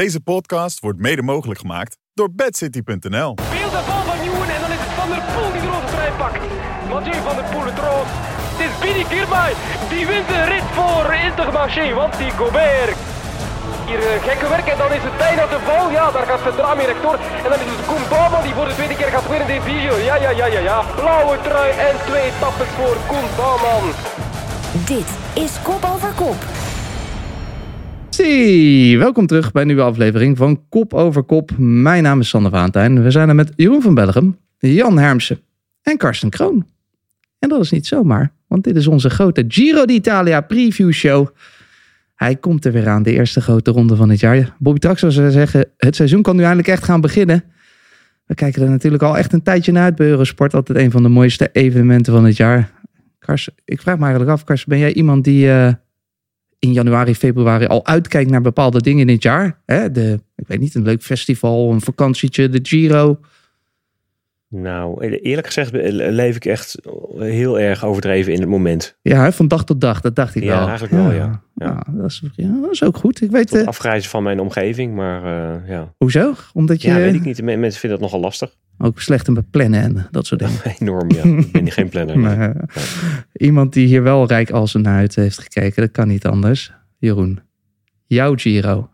Deze podcast wordt mede mogelijk gemaakt door bedcity.nl. Veel de bal van Nieuwen en dan is het Van der Poel die de rode trui pakt. Mathieu van der Poel het rood. Het is Billy Kirmay die wint de rit voor Intermarché, want die Gobert. Hier uh, gekke werk en dan is het bijna te val. Ja, daar gaat Verdraam mee rechtdoor. En dan is het Koen Bouwman die voor de tweede keer gaat winnen in deze video. Ja, ja, ja, ja, ja. Blauwe trui en twee etappes voor Koen Bouwman. Dit is Kop Over Kop. Zie, welkom terug bij een nieuwe aflevering van Kop over Kop. Mijn naam is Sander Vaantijn. We zijn er met Jeroen van Bellegem, Jan Hermsen en Karsten Kroon. En dat is niet zomaar, want dit is onze grote Giro d'Italia preview show. Hij komt er weer aan, de eerste grote ronde van het jaar. Bobby Trax zou zeggen, het seizoen kan nu eindelijk echt gaan beginnen. We kijken er natuurlijk al echt een tijdje naar uit bij Eurosport. Altijd een van de mooiste evenementen van het jaar. Karsten, ik vraag me eigenlijk af, Karsten, ben jij iemand die... Uh, in januari, februari al uitkijkt naar bepaalde dingen in het jaar. Hè? De, ik weet niet, een leuk festival, een vakantietje, de Giro. Nou, eerlijk gezegd leef ik echt heel erg overdreven in het moment. Ja, van dag tot dag, dat dacht ik ja, wel. Eigenlijk wel, ja. ja. ja. dat, is, ja dat is ook goed. Ik weet, Tot uh, afgrijzen van mijn omgeving, maar uh, ja. Hoezo? Omdat je... Ja, weet ik niet. Mensen vinden dat nogal lastig. Ook slecht met plannen en dat soort dingen. Enorm, ja. ik ben geen planner. Nee. maar, iemand die hier wel rijk als een uit heeft gekeken, dat kan niet anders. Jeroen, jouw Giro.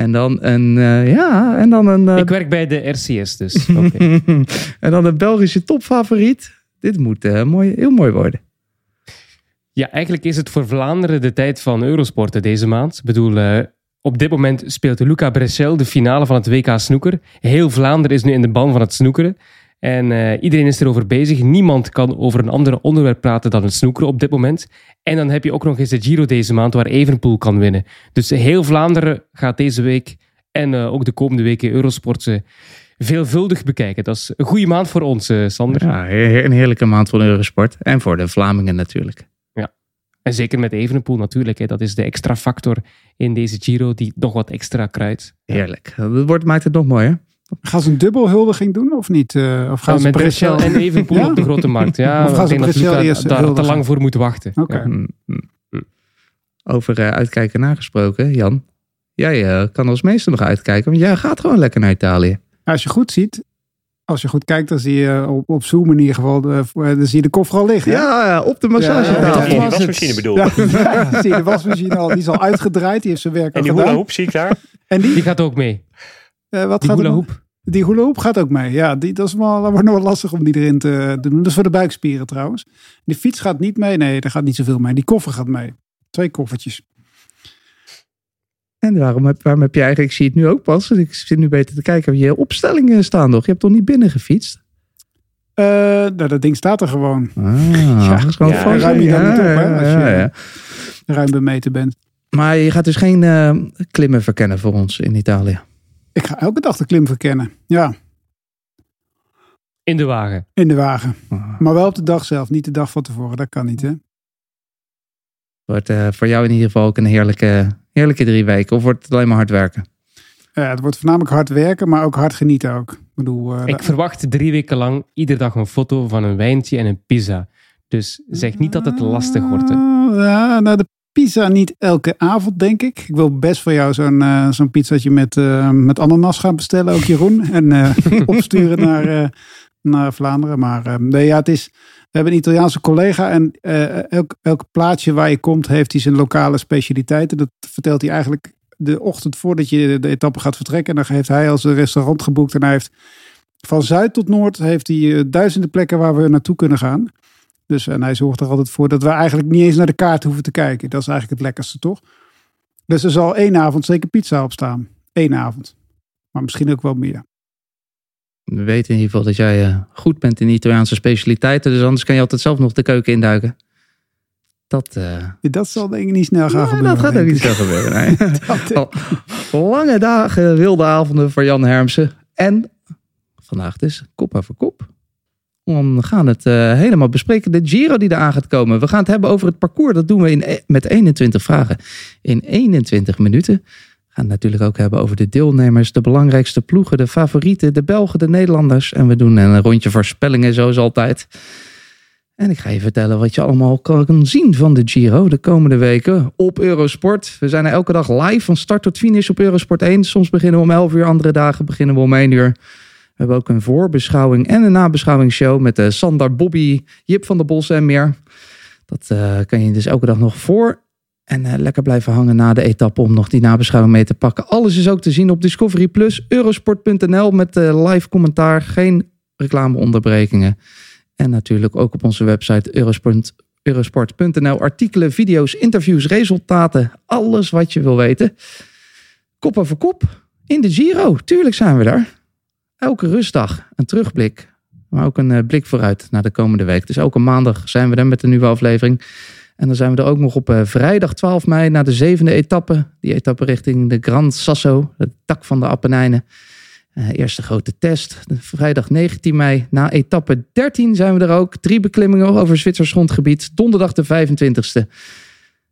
En dan een, uh, ja, en dan een... Uh... Ik werk bij de RCS dus. Okay. en dan een Belgische topfavoriet. Dit moet uh, mooi, heel mooi worden. Ja, eigenlijk is het voor Vlaanderen de tijd van Eurosporten deze maand. Ik bedoel, op dit moment speelt Luca Bressel de finale van het WK snoeker. Heel Vlaanderen is nu in de ban van het snoekeren. En uh, iedereen is erover bezig. Niemand kan over een ander onderwerp praten dan het snoekeren op dit moment. En dan heb je ook nog eens de Giro deze maand waar Evenpoel kan winnen. Dus heel Vlaanderen gaat deze week en uh, ook de komende weken Eurosport uh, veelvuldig bekijken. Dat is een goede maand voor ons, Sander. Ja, een heerlijke maand voor Eurosport. En voor de Vlamingen natuurlijk. Ja, en zeker met Evenepoel natuurlijk. Hè. Dat is de extra factor in deze Giro die nog wat extra kruidt. Heerlijk. Dat wordt, maakt het nog mooier. Gaan ze een dubbelhuldiging doen of niet? Uh, of gaan ja, ze met en Evenpoel ja? op de grote markt. Ja, of gaan ze eerst daar huldigen? te lang voor moet wachten. Oké. Ja. Mm, Over uh, uitkijken nagesproken, Jan. Jij uh, kan als meester nog uitkijken, want jij gaat gewoon lekker naar Italië. Als je goed ziet, als je goed kijkt, dan zie je op, op Zoom in ieder geval, de, dan zie je de koffer al liggen. Ja, ja op de massagetafel. Ja, die wasmachine bedoel ja, ja, zie je de wasmachine al, die is al uitgedraaid, die heeft zijn werk En die al hula gedaan. hoop zie ik daar. En die, Die gaat ook mee. Uh, wat Die gaat hula er- hoop. Die hula hoop gaat ook mee. Ja, die, dat, is wel, dat wordt nog wel lastig om die erin te doen. Dat is voor de buikspieren trouwens. Die fiets gaat niet mee. Nee, daar gaat niet zoveel mee. Die koffer gaat mee. Twee koffertjes. En waarom heb, waarom heb je eigenlijk, ik zie het nu ook pas, ik zit nu beter te kijken, heb je opstellingen staan nog? Je hebt toch niet binnen gefietst? Uh, nou, dat ding staat er gewoon. Ah, dat is gewoon ja, vast. ruim je dan niet op, hè, als je- ja, ja. Ruim bemeten bent. Maar je gaat dus geen eh, klimmen verkennen voor ons in Italië. Ik ga elke dag de klim verkennen. Ja, In de wagen. in de wagen. Ah. Maar wel op de dag zelf. Niet de dag van tevoren. Dat kan niet, hè? Wordt eh, voor jou in ieder geval ook een heerlijke, heerlijke drie weken. Of wordt het alleen maar hard werken? Ja, het wordt voornamelijk hard werken, maar ook hard genieten ook. Ik bedoel, eh, Ik verwacht drie weken lang iedere dag een foto van een wijntje en een pizza. Dus zeg niet dat het lastig wordt. Hè. Ah, Ja, nou de pizza niet elke avond, denk ik. Ik wil best voor jou zo'n eh, zo'n pizzatje met, eh, met ananas gaan bestellen, ook Jeroen. En eh, opsturen naar, naar Vlaanderen. Maar nee, ja, het is... We hebben een Italiaanse collega en elk, elk plaatsje waar je komt heeft hij zijn lokale specialiteiten. Dat vertelt hij eigenlijk de ochtend voordat je de etappe gaat vertrekken. En dan heeft hij als een restaurant geboekt en hij heeft van zuid tot noord heeft hij duizenden plekken waar we naartoe kunnen gaan. Dus en hij zorgt er altijd voor dat we eigenlijk niet eens naar de kaart hoeven te kijken. Dat is eigenlijk het lekkerste, toch? Dus er zal één avond zeker pizza op staan. Eén avond. Maar misschien ook wel meer. We weten in ieder geval dat jij eh, goed bent in Italiaanse specialiteiten. Dus anders kan je altijd zelf nog de keuken induiken. Dat, eh, Ja, Dat zal denk ik niet snel gaan gebeuren. dat gaat ook niet zo gebeuren. Nee. Dat- Al Lange dagen, wilde avonden voor Jan Hermsen. En vandaag dus kop over kop. We gaan het eh, helemaal bespreken. De Giro die eraan gaat komen. We gaan het hebben over het parcours. Dat doen we in, e- met 21 vragen in 21 minuten. We gaan het natuurlijk ook hebben over de deelnemers, de belangrijkste ploegen, de favorieten, de Belgen, de Nederlanders. En we doen een rondje voorspellingen zoals altijd. En ik ga je vertellen wat je allemaal kan zien van de Giro de komende weken op Eurosport. We zijn er elke dag live van start tot finish op Eurosport 1. Soms beginnen we om 11 uur, andere dagen beginnen we om 1 uur. We hebben ook een voorbeschouwing en een nabeschouwingsshow met uh, Sander, Bobby, Jip van der Bos en meer. Dat uh, kan je dus elke dag nog voor en uh, lekker blijven hangen na de etappe om nog die nabeschouwing mee te pakken. Alles is ook te zien op Discovery Plus, eurosport.nl met live commentaar, geen reclameonderbrekingen. En natuurlijk ook op onze website eurosport, eurosport.nl artikelen, video's, interviews, resultaten, alles wat je wil weten. Kop over kop in de Giro, tuurlijk zijn we daar. Elke rustdag een terugblik, maar ook een uh, blik vooruit naar de komende week. Dus elke maandag zijn we er met een nieuwe aflevering. En dan zijn we er ook nog op uh, vrijdag 12 mei naar de zevende etappe. Die etappe richting de Gran Sasso, het dak van de Appenijnen. Uh, eerste grote test. Vrijdag 19 mei. Na etappe 13 zijn we er ook. Drie beklimmingen over Zwitsers grondgebied. Donderdag de 25e.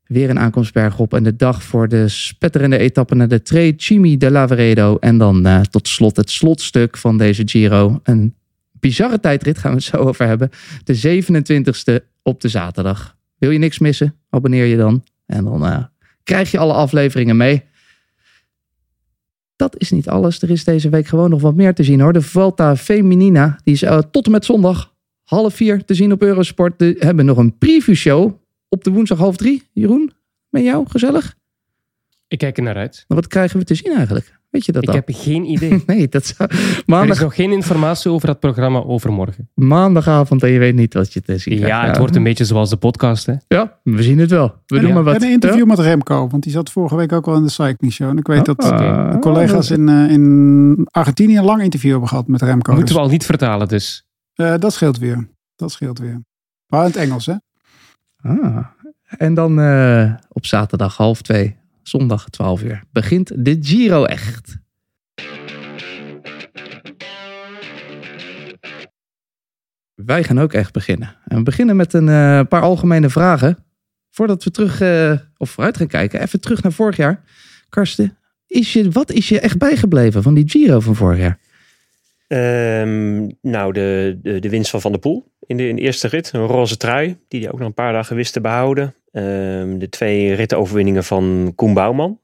Weer een aankomstberg op. En de dag voor de spetterende etappe naar de Tre Cimi de Lavaredo. En dan uh, tot slot het slotstuk van deze Giro. Een bizarre tijdrit gaan we het zo over hebben. De 27e op de zaterdag. Wil je niks missen? Abonneer je dan. En dan uh, krijg je alle afleveringen mee. Dat is niet alles. Er is deze week gewoon nog wat meer te zien hoor. De Volta Feminina. Die is uh, tot en met zondag half vier te zien op Eurosport. We hebben nog een preview show op de woensdag half drie. Jeroen, met jou? Gezellig? Ik kijk er naar uit. Maar wat krijgen we te zien eigenlijk? Weet je dat Ik al? heb geen idee. nee, dat zou... Er Maandag... is nog geen informatie over het programma overmorgen. Maandagavond en je weet niet wat je te zien Ja, krijgt. het wordt een beetje zoals de podcast. Hè? Ja, we zien het wel. We en, doen maar wat. en een interview met Remco, want die zat vorige week ook al in de Cycling Show. En ik weet dat Ah, de collega's in, uh, in Argentinië een lang interview hebben gehad met Remco. Moeten Dus, we al niet vertalen dus. uh, dat scheelt weer. Dat scheelt weer. Maar in het Engels, hè? Ah. En dan uh, op zaterdag half twee, zondag 12 uur, begint de Giro echt. Wij gaan ook echt beginnen. En we beginnen met een uh, paar algemene vragen. Voordat we terug, uh, of vooruit gaan kijken, even terug naar vorig jaar. Karsten, is je, wat is je echt bijgebleven van die Giro van vorig jaar? Um, nou, de, de, de, winst van Van der Poel in de, in eerste rit. Een roze trui, die hij ook nog een paar dagen wist te behouden. Um, de twee ritoverwinningen van Koen Bouwman.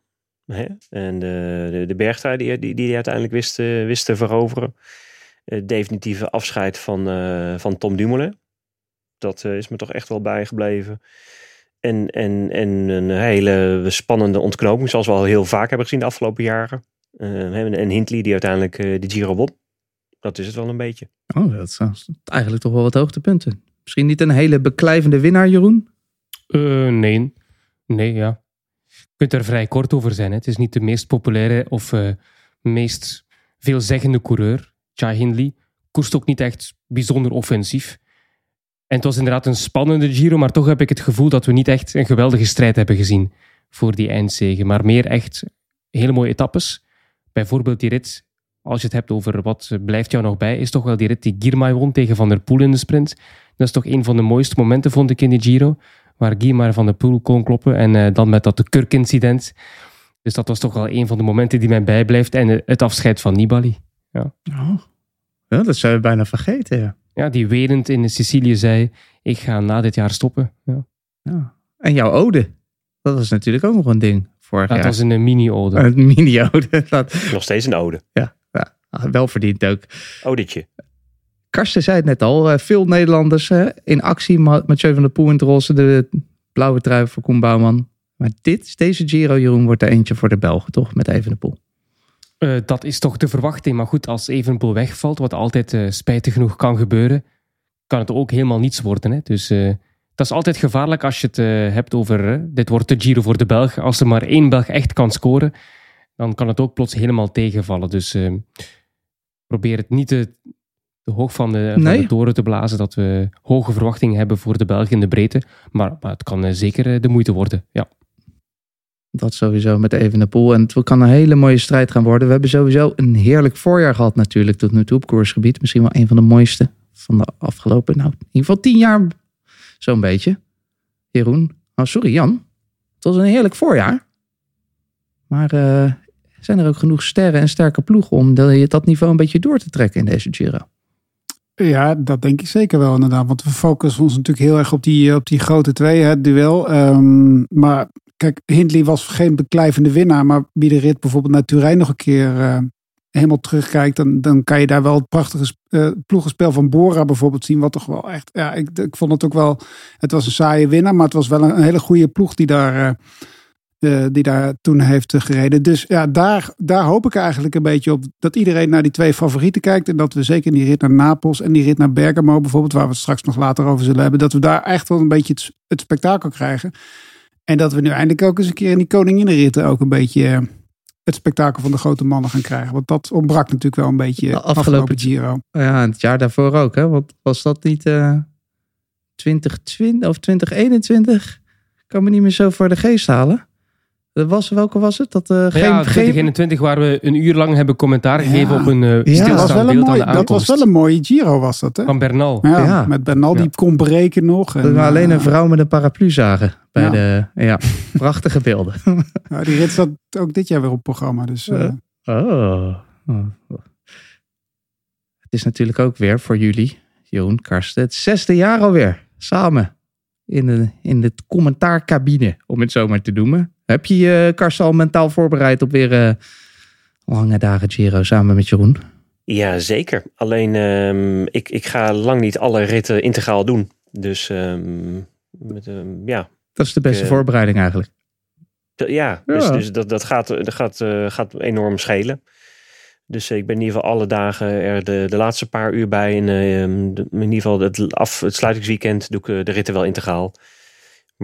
Hè? En de, de, de bergtrui die, die, die hij uiteindelijk wist, uh, wist te veroveren. Het definitieve afscheid van, uh, van Tom Dumoulin. Dat uh, is me toch echt wel bijgebleven. En, en, en een hele spannende ontknoping, zoals we al heel vaak hebben gezien de afgelopen jaren. Uh, en Hindley die uiteindelijk de Giro won. Dat is het wel een beetje. Oh, dat is eigenlijk toch wel wat hoogtepunten. Misschien niet een hele beklijvende winnaar, Jeroen? Uh, nee. Nee, ja. Je kunt er vrij kort over zijn. Hè. Het is niet de meest populaire of uh, meest veelzeggende coureur. Jai Hindley koerst ook niet echt bijzonder offensief. En het was inderdaad een spannende Giro, maar toch heb ik het gevoel dat we niet echt een geweldige strijd hebben gezien voor die eindzege. Maar meer echt hele mooie etappes. Bijvoorbeeld die rit, als je het hebt over wat blijft jou nog bij, is toch wel die rit die Girmay won tegen Van der Poel in de sprint. Dat is toch een van de mooiste momenten, vond ik, in de Giro. Waar Girmay Van der Poel kon kloppen. En uh, dan met dat de Kurk-incident. Dus dat was toch wel een van de momenten die mij bijblijft. En het afscheid van Nibali. Ja. Oh. ja dat zou je bijna vergeten, ja. Ja, die werend in Sicilië zei, ik ga na dit jaar stoppen. Ja. ja. En jouw ode, dat was natuurlijk ook nog een ding vorig dat jaar. was een mini-ode. Een mini-ode. Dat... Nog steeds een ode. Ja, wel verdiend ook. Odetje. Karsten zei het net al, eh, veel Nederlanders in actie. Mathieu van der Poel in het roze, de blauwe trui voor Koen Bouwman. Maar dit, deze Giro, Jeroen, wordt er eentje voor de Belgen, toch? Met Evenepoel. Uh, dat is toch de verwachting. Maar goed, als Evenepoel wegvalt, wat altijd uh, spijtig genoeg kan gebeuren, kan het ook helemaal niets worden. Hè? Dus uh, dat is altijd gevaarlijk als je het hebt over dit wordt de Giro voor de Belg. Als er maar één Belg echt kan scoren, dan kan het ook plots helemaal tegenvallen. Dus probeer het niet te, te hoog van de, van nee. de toren te blazen dat we hoge verwachtingen hebben voor de Belg in de breedte. Maar, maar het kan zeker de moeite worden. Ja. Dat sowieso met Evenepoel. En het kan een hele mooie strijd gaan worden. We hebben sowieso een heerlijk voorjaar gehad natuurlijk tot nu toe op koersgebied. Misschien wel een van de mooiste van de afgelopen, nou in ieder geval tien jaar zo'n beetje. Jeroen, oh sorry Jan. Het was een heerlijk voorjaar. Maar uh, zijn er ook genoeg sterren en sterke ploegen om dat niveau een beetje door te trekken in deze Giro? Ja, dat denk ik zeker wel inderdaad. Want we focussen ons natuurlijk heel erg op die, op die grote twee, het duel. Ehm, maar kijk, Hindley was geen beklijvende winnaar. Maar wie de rit bijvoorbeeld naar Turijn nog een keer eh, helemaal terugkijkt, dan, dan kan je daar wel het prachtige uh, ploegenspel van Bora bijvoorbeeld zien. Wat toch wel echt, ja, ik, ik vond het ook wel, het was een saaie winnaar, maar het was wel een, hele goede ploeg die daar, die daar toen heeft gereden. Dus ja, daar, daar hoop ik eigenlijk een beetje op dat iedereen naar die twee favorieten kijkt. En dat we zeker in die rit naar Napels en die rit naar Bergamo bijvoorbeeld, waar we het straks nog later over zullen hebben, dat we daar echt wel een beetje het, het spektakel krijgen. En dat we nu eindelijk ook eens een keer in die koninginnenritten ook een beetje het spektakel van de grote mannen gaan krijgen. Want dat ontbrak natuurlijk wel een beetje de afgelopen, afgelopen Giro. Ja, het jaar daarvoor ook. Hè? Want was dat niet uh, 2020 of 2021? Ik kan me niet meer zo voor de geest halen. Was, welke was het? Dat, uh, geen, ja, 2021 waar we een uur lang hebben commentaar gegeven op een uh, ja, was wel een mooi, Dat was wel een mooie Giro was dat hè? Van Bernal. Ja, ja. met Bernal die kon breken nog. En, dat we alleen een vrouw met een paraplu zagen. Bij de, ja, prachtige beelden. Ja, die rit zat ook dit jaar weer op programma. Dus, uh. oh. oh. Het is natuurlijk ook weer voor jullie, Joon, Karsten, het zesde jaar alweer. Samen in de, in de commentaarcabine, om het zo maar te noemen. Heb je je, Karsten, al mentaal voorbereid op weer uh, lange dagen Giro samen met Jeroen? Ja, zeker. Alleen um, ik, ik ga lang niet alle ritten integraal doen. Dus um, met, um, ja. Dat is de beste ik, uh, voorbereiding eigenlijk. Ja, ja. Dus, dus, dat, dat, gaat, dat gaat, uh, gaat enorm schelen. Dus ik ben in ieder geval alle dagen er de, de laatste paar uur bij. En uh, de, in ieder geval het, af, het sluitingsweekend doe ik de ritten wel integraal.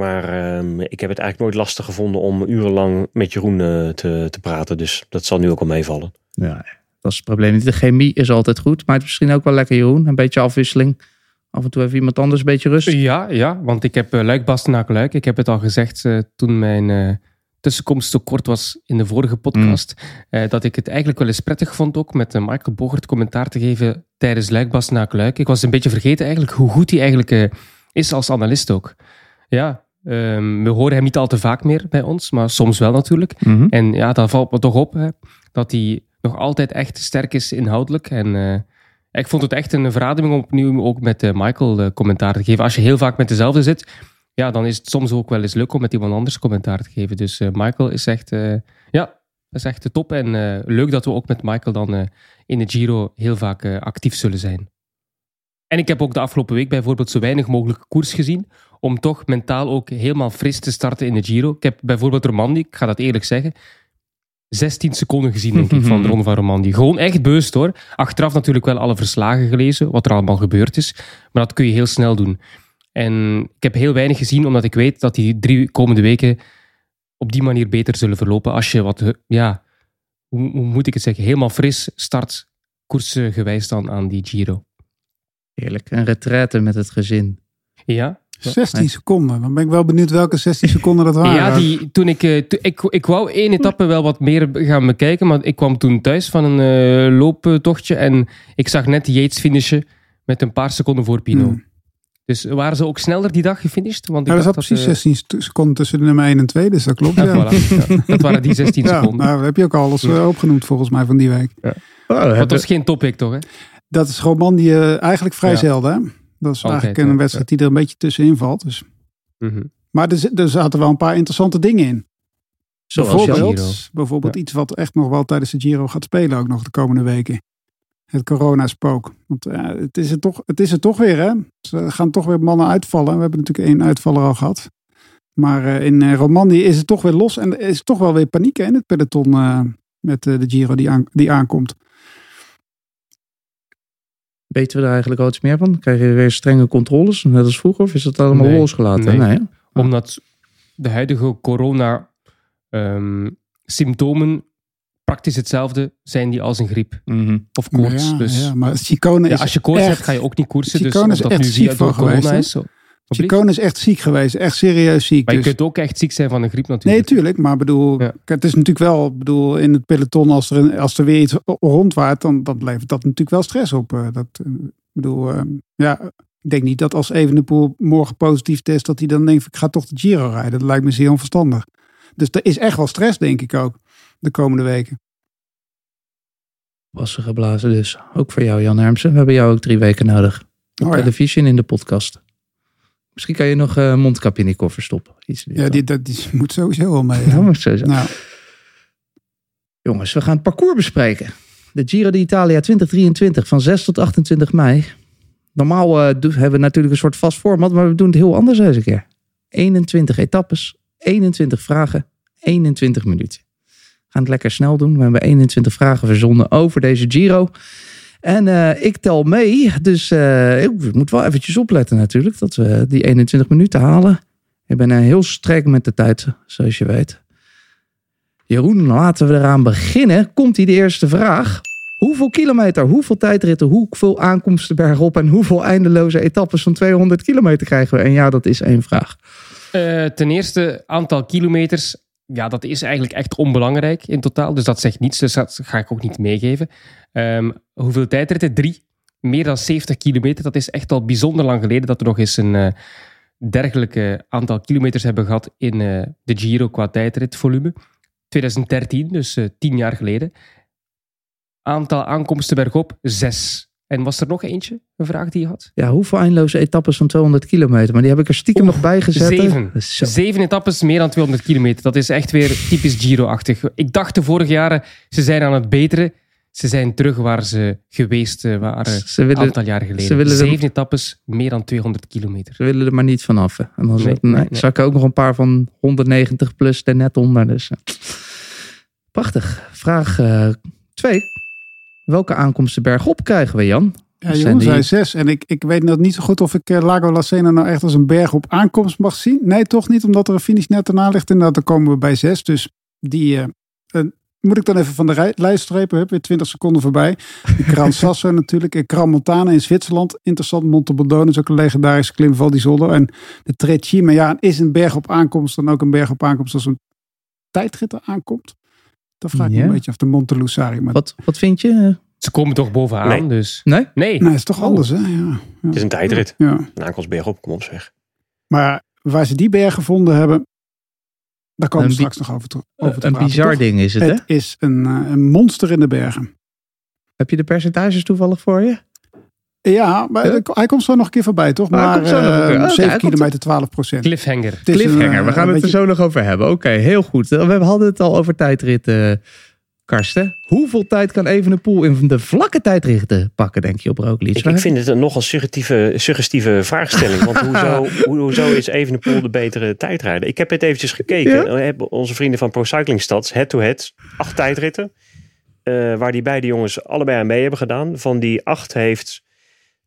Maar um, ik heb het eigenlijk nooit lastig gevonden om urenlang met Jeroen uh, te, te praten. Dus dat zal nu ook al meevallen. Ja, dat is het probleem niet. De chemie is altijd goed. Maar het is misschien ook wel lekker Jeroen. Een beetje afwisseling. Af en toe even iemand anders een beetje rust. Ja, ja want ik heb uh, Luik Bastenaken Luik. Ik heb het al gezegd uh, toen mijn tussenkomst zo kort was in de vorige podcast. Mm. dat ik het eigenlijk wel eens prettig vond ook met Michael Bogert commentaar te geven tijdens Luik Bastenaken Luik. Ik was een beetje vergeten eigenlijk hoe goed hij eigenlijk is als analist ook. Ja, um, we horen hem niet al te vaak meer bij ons, maar soms wel natuurlijk. Mm -hmm. En ja, dat valt me toch op, hè, dat hij nog altijd echt sterk is inhoudelijk. En uh, ik vond het echt een verademing om opnieuw ook met uh, Michael uh, commentaar te geven. Als je heel vaak met dezelfde zit, ja, dan is het soms ook wel eens leuk om met iemand anders commentaar te geven. Dus Michael is echt, ja, is echt de top. En leuk dat we ook met Michael dan in de Giro heel vaak actief zullen zijn. En ik heb ook de afgelopen week bijvoorbeeld zo weinig mogelijk koers gezien, om toch mentaal ook helemaal fris te starten in de Giro. Ik heb bijvoorbeeld Romandie, ik ga dat eerlijk zeggen, 16 seconden gezien denk ik van de Ronde van Romandie. Gewoon echt beust hoor. Achteraf natuurlijk wel alle verslagen gelezen, wat er allemaal gebeurd is. Maar dat kun je heel snel doen. En ik heb heel weinig gezien, omdat ik weet dat die drie komende weken op die manier beter zullen verlopen. Als je wat, ja, hoe, hoe moet ik het zeggen, helemaal fris start, koersgewijs dan aan die Giro. Heerlijk. Een retraite met het gezin. Ja. 16 seconden. Dan ben ik wel benieuwd welke 16 seconden dat waren. Ja, die, toen ik, uh, ik, ik wou één etappe wel wat meer gaan bekijken. Maar ik kwam toen thuis van een uh, looptochtje. En ik zag net Yates finishen met een paar seconden voor Pino. Hmm. Dus waren ze ook sneller die dag gefinished? Want ik ja, er zat precies dat, 16 uh, seconden tussen de nummer 1 en 2. Dus dat klopt. Ja, ja. Voilà. ja dat waren die 16 seconden. Nou, heb je ook alles opgenoemd volgens mij van die week. Ja. Oh, dat was geen topic toch? Hè? Dat is gewoon die uh, eigenlijk vrij zelden. Hè? Dat is eigenlijk een wedstrijd die er een beetje tussenin valt. Dus. Mm -hmm. Maar er, er zaten wel een paar interessante dingen in. Zoals bijvoorbeeld, bijvoorbeeld iets wat echt nog wel tijdens de Giro gaat spelen, ook nog de komende weken. Het coronaspook. Want uh, het, is het, toch, het is het toch weer, hè? Ze gaan toch weer mannen uitvallen. We hebben natuurlijk één uitvaller al gehad. Maar uh, in uh, Romandie is het toch weer los. En er is toch wel weer paniek hè, in het peloton met de Giro die, aan, die aankomt. Weten we daar eigenlijk al iets meer van? Krijg je weer strenge controles, net als vroeger? Of is dat allemaal nee, losgelaten? Nee. nee Omdat de huidige corona-symptomen praktisch hetzelfde zijn die als een griep. Mm -hmm. Of koorts. Ja, dus, ja, maar Chicone ja, is als je koorts echt, hebt, ga je ook niet koersen. Chicone dus is echt ziek van corona is. Chicone is echt ziek geweest, echt serieus ziek. Maar je dus. kunt ook echt ziek zijn van een griep natuurlijk. Nee, tuurlijk. Maar bedoel, Ja. het is natuurlijk wel, bedoel, in het peloton, als er, als er weer iets rondwaart, dan, dan levert dat natuurlijk wel stress op. eh, Dat, eh, ik bedoel, eh, ja, ik denk niet dat als Evenepoel morgen positief test, dat hij dan denkt, ik ga toch de Giro rijden. Dat lijkt me zeer onverstandig. Dus er is echt wel stress, denk ik ook, de komende weken. Wassen geblazen dus. Ook voor jou, Jan Hermsen. We hebben jou ook drie weken nodig. Op Oh ja. televisie en in de podcast. Misschien kan je nog eh, een mondkapje in die koffer stoppen. Iets Ja, die, dat, die moet sowieso wel mee. Ja, hè. moet zijn. Nou, Jongens, we gaan het parcours bespreken. De Giro d'Italia 2023 van 6 tot 28 mei. Normaal eh, hebben we natuurlijk een soort vast format, maar we doen het heel anders deze keer. 21 etappes, 21 vragen, 21 minuten. We gaan het lekker snel doen. We hebben 21 vragen verzonnen over deze Giro. En eh, ik tel mee, dus eh, ik moet wel eventjes opletten natuurlijk dat we die 21 minuten halen. Ik ben eh, heel streng met de tijd, zoals je weet. Jeroen, laten we eraan beginnen. Komt hier de eerste vraag. Hoeveel kilometer, hoeveel tijdritten, hoeveel aankomsten bergop en hoeveel eindeloze etappes van 200 kilometer krijgen we? En ja, dat is één vraag. Ten eerste, aantal kilometers. Ja, dat is eigenlijk echt onbelangrijk in totaal. Dus dat zegt niets, dus dat ga ik ook niet meegeven. Ehm, hoeveel tijdritten? Drie. Meer dan 70 kilometer. Dat is echt al bijzonder lang geleden dat we nog eens een eh, dergelijke aantal kilometers hebben gehad in eh, de Giro qua tijdritvolume. 2013, dus eh, tien jaar geleden. Aantal aankomsten bergop? Zes. En was er nog eentje, een vraag die je had? Ja, hoeveel eindeloze etappes van 200 kilometer? Maar die heb ik er stiekem nog bij gezet. zeven. Zo. Zeven etappes, meer dan 200 kilometer. Dat is echt weer typisch Giro-achtig. Ik dacht de vorige jaren, ze zijn aan het beteren. Ze zijn terug waar ze geweest eh, waren Ze een willen, aantal jaar geleden. ze willen er- Zeven etappes, meer dan 200 kilometer. ze willen er maar niet vanaf. hè. En dan Nee, zat- nee, nee, nee. zak ik ook nog een paar van 190 plus er net onder. Dus. eh. Prachtig. Vraag 2. Welke aankomsten bergop krijgen we, Jan? ja, Zijn die- zei zes. En ik, ik weet nog niet zo goed of ik eh, Lago La Sena nou echt als een berg op aankomst mag zien. Nee, toch niet, omdat er een finish net erna ligt. Inderdaad, dan komen we bij zes. Dus die eh, eh, moet ik dan even van de rij- lijst strepen. Heb weer 20 seconden voorbij. Gran Sasso natuurlijk. En Gran Montana in Zwitserland. Interessant. Monte Bordone is ook een legendarische klim. Val di Zoldo. En de Trecime. Ja, is een berg op aankomst dan ook een berg op aankomst als een tijdrit er aankomt? Dan vraag ik me een beetje af de Monte Lusari. Maar Wat, wat vind je? Ze komen toch bovenaan, Nee. dus... Nee? Nee. nee, is toch anders hè? Ja. Het is een tijdrit. ja. Een aankomstberg op, kom op zeg. Maar waar ze die berg gevonden hebben, daar komen we Een bi- straks nog over, te, over te een praten, bizar toch? ding is het, hè? Het is een, eh, een monster in de bergen. Heb je de percentages toevallig voor je? Ja, maar hij komt zo nog een keer voorbij, toch? Maar hij Maar komt zo nog een keer. eh, Oké, 7 hij komt- kilometer, 12 procent. Cliffhanger. Cliffhanger, we gaan het er zo nog over hebben. Oké, heel goed. We hadden het al over tijdritten, Karsten. Hoeveel tijd kan Evenepoel in de vlakke tijdritten pakken, denk je, op Roglic? Ik, ik vind het een nogal suggestieve, suggestieve vraagstelling. Want hoezo, hoe- hoezo is Evenepoel de betere tijdrijder? Ik heb het eventjes gekeken. Ja? We hebben onze vrienden van Pro Cycling Stats, head-to-head, acht tijdritten. eh, waar die beide jongens allebei aan mee hebben gedaan. Van die acht heeft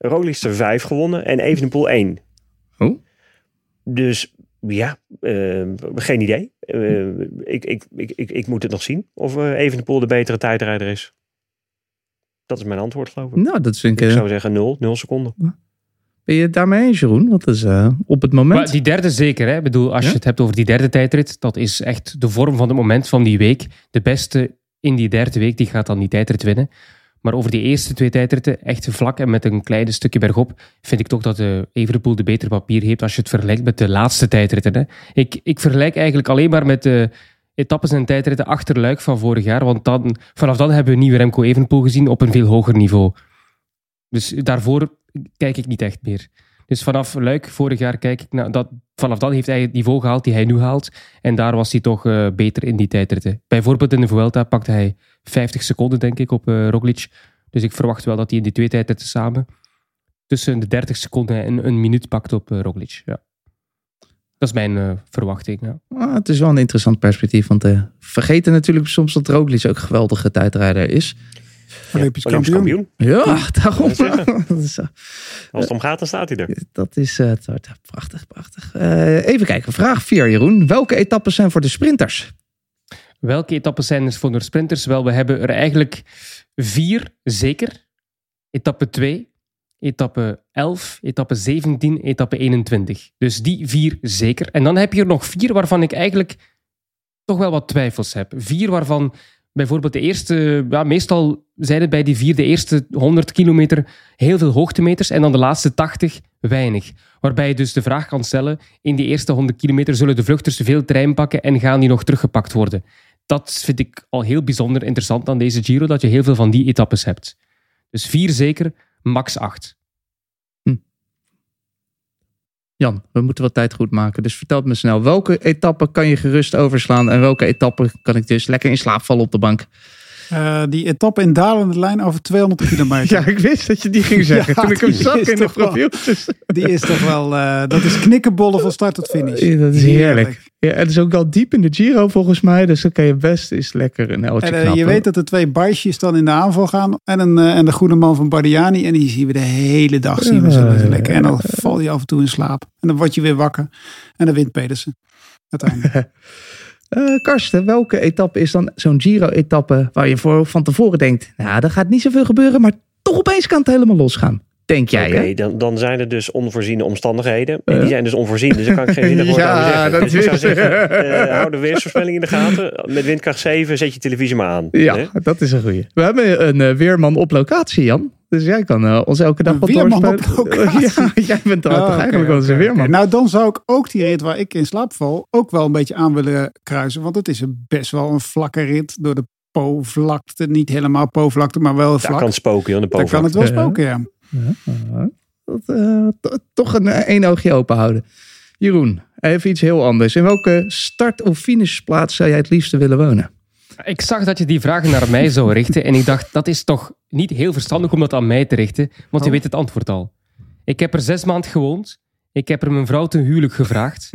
Roglic er vijf gewonnen en Evenepoel één. Oh. Dus ja, eh, geen idee. Eh, ik, ik, ik, ik, ik moet het nog zien of uh, Evenepoel de betere tijdrijder is. Dat is mijn antwoord, geloof ik. Nou, dat vind ik... Ik eh, zou zeggen 0, 0 seconden. Ben je het daarmee eens, Jeroen? Want dat is eh, op het moment... Maar die derde zeker. Hè? Ik bedoel, als Ja? je het hebt over die derde tijdrit, dat is echt de vorm van het moment van die week. De beste in die derde week, die gaat dan die tijdrit winnen. Maar over die eerste twee tijdritten, echt vlak en met een klein stukje bergop, vind ik toch dat de Evenepoel de betere papier heeft als je het vergelijkt met de laatste tijdritten. Hè. Ik, ik vergelijk eigenlijk alleen maar met de etappes en tijdritten achter Luik van vorig jaar, want dan, vanaf dan hebben we nieuwe Remco Evenepoel gezien op een veel hoger niveau. Dus daarvoor kijk ik niet echt meer. Dus vanaf Luik vorig jaar kijk ik naar dat. Vanaf dan heeft hij het niveau gehaald die hij nu haalt. En daar was hij toch uh, beter in die tijdritten. Bijvoorbeeld in de Vuelta pakte hij 50 seconden, denk ik, op uh, Roglic. Dus ik verwacht wel dat hij in die twee tijdritten samen tussen de 30 seconden en een minuut pakt op uh, Roglic. Ja. Dat is mijn verwachting. Ja. Ah, het is wel een interessant perspectief. Want uh, vergeten natuurlijk soms dat Roglic ook een geweldige tijdrijder is. Olympisch Ja, kampioen. kampioen. Ja, daarom. Dat is, uh, Als het om gaat, dan staat hij er. Dat is uh, prachtig, prachtig. Uh, even kijken, vraag 4, Jeroen. Welke etappes zijn voor de sprinters? Welke etappes zijn er voor de sprinters? Wel, we hebben er eigenlijk vier, zeker. Etappe 2, etappe 11, etappe 17, etappe 21. Dus die vier zeker. En dan heb je er nog vier waarvan ik eigenlijk toch wel wat twijfels heb. Vier waarvan bijvoorbeeld de eerste, ja, meestal zijn het bij die vier de eerste 100 kilometer heel veel hoogtemeters en dan de laatste 80 weinig. Waarbij je dus de vraag kan stellen, in die eerste 100 kilometer zullen de vluchters veel trein pakken en gaan die nog teruggepakt worden? dat vind ik al heel bijzonder interessant aan deze Giro, dat je heel veel van die etappes hebt. Dus vier zeker, max acht. Jan, we moeten wat tijd goed maken. Dus vertel me snel. Welke etappe kan je gerust overslaan? En welke etappe kan ik dus lekker in slaap vallen op de bank? Eh, die etappe in dalende lijn over 200 kilometer. Ja, ik wist dat je die ging zeggen. Ja, toen ik hem zag is in de profieltjes. Die is toch wel, eh, dat is knikkenbollen van start tot finish. Ja, dat is heerlijk. Ja, het is ook wel diep in de Giro volgens mij. Dus dan kan je best eens lekker een eltje En eh, je weet dat er twee baisjes dan in de aanval gaan. En, een, en de goede man van Bardiani. En die zien we de hele dag. Zien we ze lekker. En dan val je af en toe in slaap. En dan word je weer wakker. En dan wint Pedersen. Uiteindelijk. Eh, Karsten, welke etappe is dan zo'n Giro-etappe waar je voor, van tevoren denkt... Nou, er gaat niet zoveel gebeuren, maar toch opeens kan het helemaal losgaan. Denk jij, hè? dan, dan zijn er dus onvoorziene omstandigheden. En die zijn dus onvoorzien, dus daar kan ik geen zinnig woord Ja, over zeggen. dat dus ik zou is- zeggen, eh, hou de weersvoorspelling in de gaten. Met windkracht 7 zet je televisie maar aan. Ja, Hè? dat is een goeie. We hebben een eh, weerman op locatie, Jan. Dus jij kan eh, ons elke dag Een wat doorspelen. Ja, jij bent Oh, toch oké, eigenlijk wel een oké, weerman. Nou, dan zou ik ook die rit waar ik in slaap val. ook wel een beetje aan willen kruisen. Want het is een best wel een vlakke rit. Door de Po-vlakte. Niet helemaal Po-vlakte, maar wel Daar vlak. kan het spoken, joh, de Daar kan het wel spoken, ja. Ja, dat, eh, to- toch een eh, één oogje open houden. Jeroen, even iets heel anders. In welke start- of finishplaats zou jij het liefste willen wonen? Ik zag dat je die vragen naar mij zou richten en ik dacht, dat is toch niet heel verstandig om dat aan mij te richten, want je Oh. weet het antwoord al. Ik heb er zes maanden gewoond, ik heb er mijn vrouw ten huwelijk gevraagd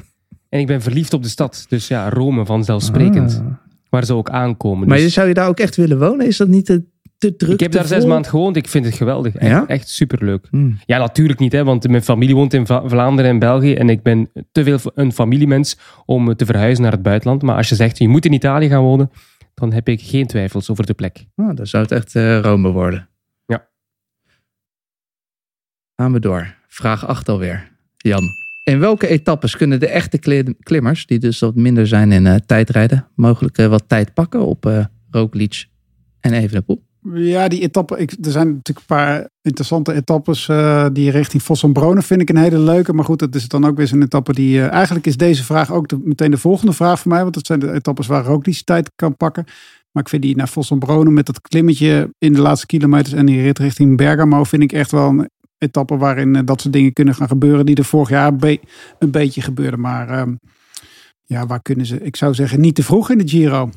en ik ben verliefd op de stad. Dus ja, Rome vanzelfsprekend, Ah. waar ze ook aankomen. Maar Dus je- zou je daar ook echt willen wonen? Is dat niet te, te druk? ik heb daar zes maanden gewoond, ik vind het geweldig. Echt, Ja? echt superleuk. Hmm. Ja, natuurlijk niet, hè, want mijn familie woont in Va- Vlaanderen en België en ik ben te veel een familiemens om te verhuizen naar het buitenland. Maar als je zegt, je moet in Italië gaan wonen, dan heb ik geen twijfels over de plek. Ah, dan zou het echt eh, Rome worden. Ja. Gaan we door. Vraag 8 alweer. Jan, in welke etappes kunnen de echte kli- klimmers, die dus wat minder zijn in eh, tijdrijden, mogelijk eh, wat tijd pakken op eh Roglic en Evenepoel? Ja, die etappe. Ik, er zijn natuurlijk een paar interessante etappes. eh, die richting Bronen vind ik een hele leuke. Maar goed, dat is dan ook weer zo'n etappe die... eh, eigenlijk is deze vraag ook meteen de volgende vraag voor mij. Want dat zijn de etappes waar Roglic tijd kan pakken. Maar ik vind die naar Bronen met dat klimmetje in de laatste kilometers... en die rit richting Bergamo vind ik echt wel een etappe... waarin eh, dat soort dingen kunnen gaan gebeuren... die er vorig jaar een beetje gebeurden. Maar ehm, ja, waar kunnen ze... Ik zou zeggen niet te vroeg in de Giro.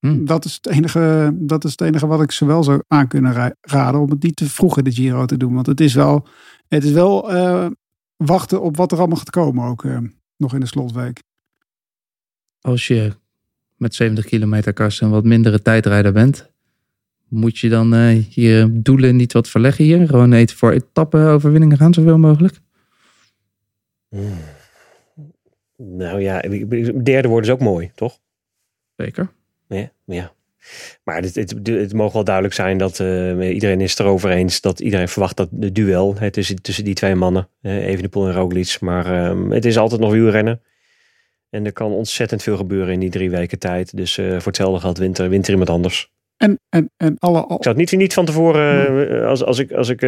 Hm. Dat is, het enige, dat is het enige wat ik ze wel zou aan kunnen ra- raden. Om het niet te vroeg in de Giro te doen. Want het is wel, het is wel eh, wachten op wat er allemaal gaat komen. Ook eh, nog in de slotweek. Als je met 70 kilometer kast een wat mindere tijdrijder bent, moet je dan eh, je doelen niet wat verleggen hier? Gewoon eten voor etappe-overwinningen gaan, zoveel mogelijk? Hmm. Nou ja, derde woord is ook mooi, toch? Zeker. Ja, ja. Maar het, het, het mogen wel duidelijk zijn dat eh, iedereen is het erover eens dat iedereen verwacht dat de duel hè, tussen, tussen die twee mannen, eh, Evenepoel en Roglic. Maar ehm, het is altijd nog wielrennen. En er kan ontzettend veel gebeuren in die drie weken tijd. Dus eh, voor hetzelfde geld wint er, wint er iemand anders. En, en, en alle, al- Ik zou het niet, niet van tevoren, eh, als, als ik, als ik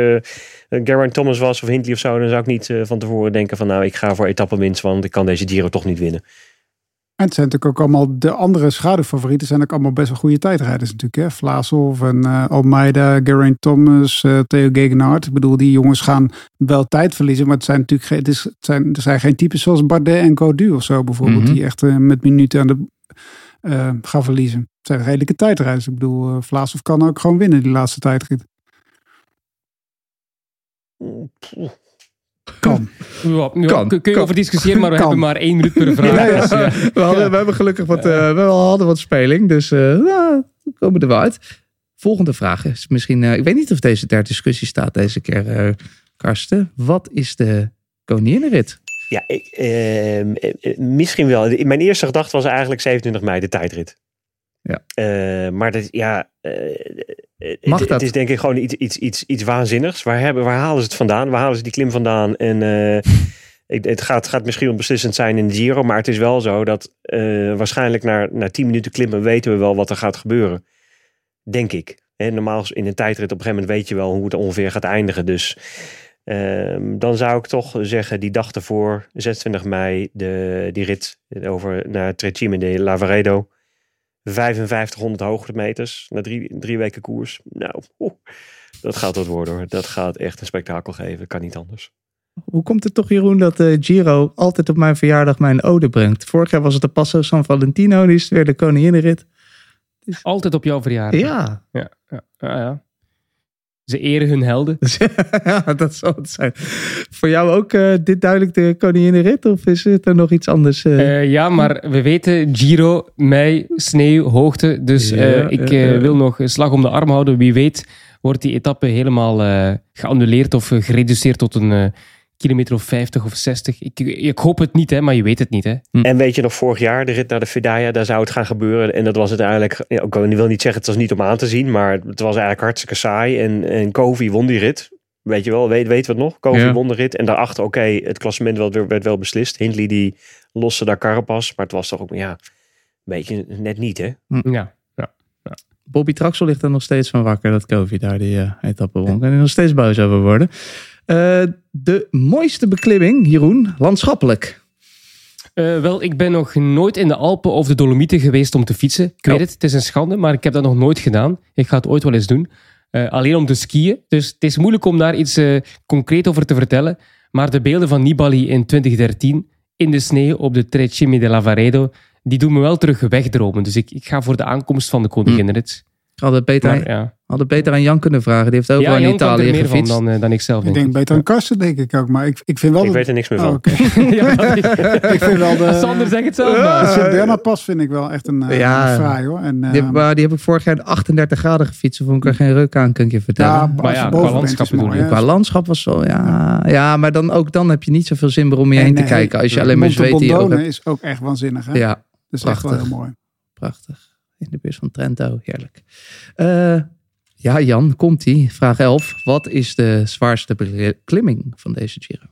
Geraint Thomas was of Hindley of zo, dan zou ik niet van tevoren denken van nou, ik ga voor etappenwinst, want ik kan deze Giro toch niet winnen. En het zijn natuurlijk ook allemaal de andere schaduwfavorieten. zijn ook allemaal best wel goede tijdrijders natuurlijk. Hè? Vlaasov en eh, Almeida, Geraint Thomas, eh, Theo Gegenhardt. Ik bedoel, die jongens gaan wel tijd verliezen. Maar het zijn natuurlijk geen, het is, het zijn, er zijn geen types zoals Bardet en Godu of zo bijvoorbeeld. Mhm. Die echt eh, met minuten aan de eh, gaan verliezen. Het zijn redelijke tijdrijders. Ik bedoel, uh, Vlaasov kan ook gewoon winnen die laatste tijdrit. Kan. Ja, ja, Kan, kun je kan. over discussiëren, maar we Kan. hebben maar één minuut per vraag. Ja, ja. Dus, ja. We, hadden, we hebben gelukkig wat, eh, we hadden wat speling, dus eh, nou, we komen er wel uit. Volgende vraag is misschien, eh, ik weet niet of deze ter discussie staat deze keer, eh, Karsten. Wat is de koninginrit? Ja, ik, ehm, eh, eh, misschien wel. Mijn eerste gedachte was eigenlijk 27 mei, de tijdrit. Ja. Eh, maar dat, ja, eh, het, Mag het dat? is denk ik gewoon iets, iets, iets, iets waanzinnigs. Waar, hebben, waar halen ze het vandaan? Waar halen ze die klim vandaan? En eh, het gaat, gaat misschien onbeslissend zijn in de Giro, maar het is wel zo dat eh, waarschijnlijk na, na 10 minuten klimmen weten we wel wat er gaat gebeuren. Denk ik. Hè, normaal in een tijdrit op een gegeven moment weet je wel hoe het ongeveer gaat eindigen. Dus ehm, dan zou ik toch zeggen, die dag ervoor, 26 mei, de, die rit over naar Trecime de Lavaredo. 5500 hoogtemeters na drie, drie weken koers. Nou, oeh, dat gaat wat worden hoor. Dat gaat echt een spektakel geven. Kan niet anders. Hoe komt het toch, Jeroen, dat eh, Giro altijd op mijn verjaardag mijn ode brengt? Vorig jaar was het de Passo San Valentino, nu is het weer de koninginnenrit. Altijd op jouw verjaardag. Ja, Ja, ja, ja, ja. Ze eren hun helden. Ja, dat zal het zijn. Voor jou ook eh, dit duidelijk de koninginnenrit? Of is het er nog iets anders? eh? Eh, ja, maar we weten Giro, mei, sneeuw, hoogte. Dus Ja, ik wil nog een slag om de arm houden. Wie weet wordt die etappe helemaal geannuleerd of gereduceerd tot een kilometer of 50 of 60. Ik, ik hoop het niet, hè, maar je weet het niet. Hè. En weet je nog, vorig jaar de rit naar de Fedaya, daar zou het gaan gebeuren. En dat was het eigenlijk, ja, ik wil niet zeggen het was niet om aan te zien, maar het was eigenlijk hartstikke saai. En, en Kovi won die rit. Weet je wel, weet, weten we het nog? Kovi Ja. won de rit. En daarachter, oké, het klassement werd, werd wel beslist. Hindley die loste daar Carapaz. Maar het was toch ook, ja, een beetje net niet, hè? Ja. Bobby Traxel ligt er nog steeds van wakker dat Kovi daar die eh, etappe won. Hij nog steeds boos over worden. Eh, de mooiste beklimming, Jeroen, landschappelijk. Eh, wel, ik ben nog nooit in de Alpen of de Dolomieten geweest om te fietsen. Ik weet Oh. het, het is een schande, maar ik heb dat nog nooit gedaan. Ik ga het ooit wel eens doen. Eh, alleen om te skiën. Dus het is moeilijk om daar iets eh, concreet over te vertellen. Maar de beelden van Nibali in 2013 in de sneeuw op de Trecime de Lavaredo, die doen me wel terug wegdromen. Dus ik, ik ga voor de aankomst van de koninginrit. Hadden beter, Maar ja, hadden beter aan Jan kunnen vragen. Die heeft ook ja wel in Italië er meer van gefietst. dan, eh, dan ik zelf, Ik denk denk ik. beter aan Karsten, denk ik ook. Maar ik, ik vind wel... Ik dat- weet er niks meer Oh, van. dat- ik vind wel de... Sander, zeg het zelf de maar. Sint-Bernard-pas vind ik wel echt een uh, Ja. fraai hoor. En, Die eh, heb, maar die heb ik vorig jaar in 38 graden gefietst. Vond ik er geen ruk aan, kan ik je vertellen. ja, Maar ja, qua landschap bedoel. Qua landschap was zo, ja. Ja, maar dan ook dan heb je niet zoveel zin meer om je heen te kijken. Als je alleen maar Monte zweet hebt. is ook echt waanzinnig. Hè? Ja, dat is echt wel heel mooi. prachtig. In de buurt van Trento, heerlijk. Eh, ja, Jan, komt-ie. Vraag 11. Wat is de zwaarste beklimming van deze Giro?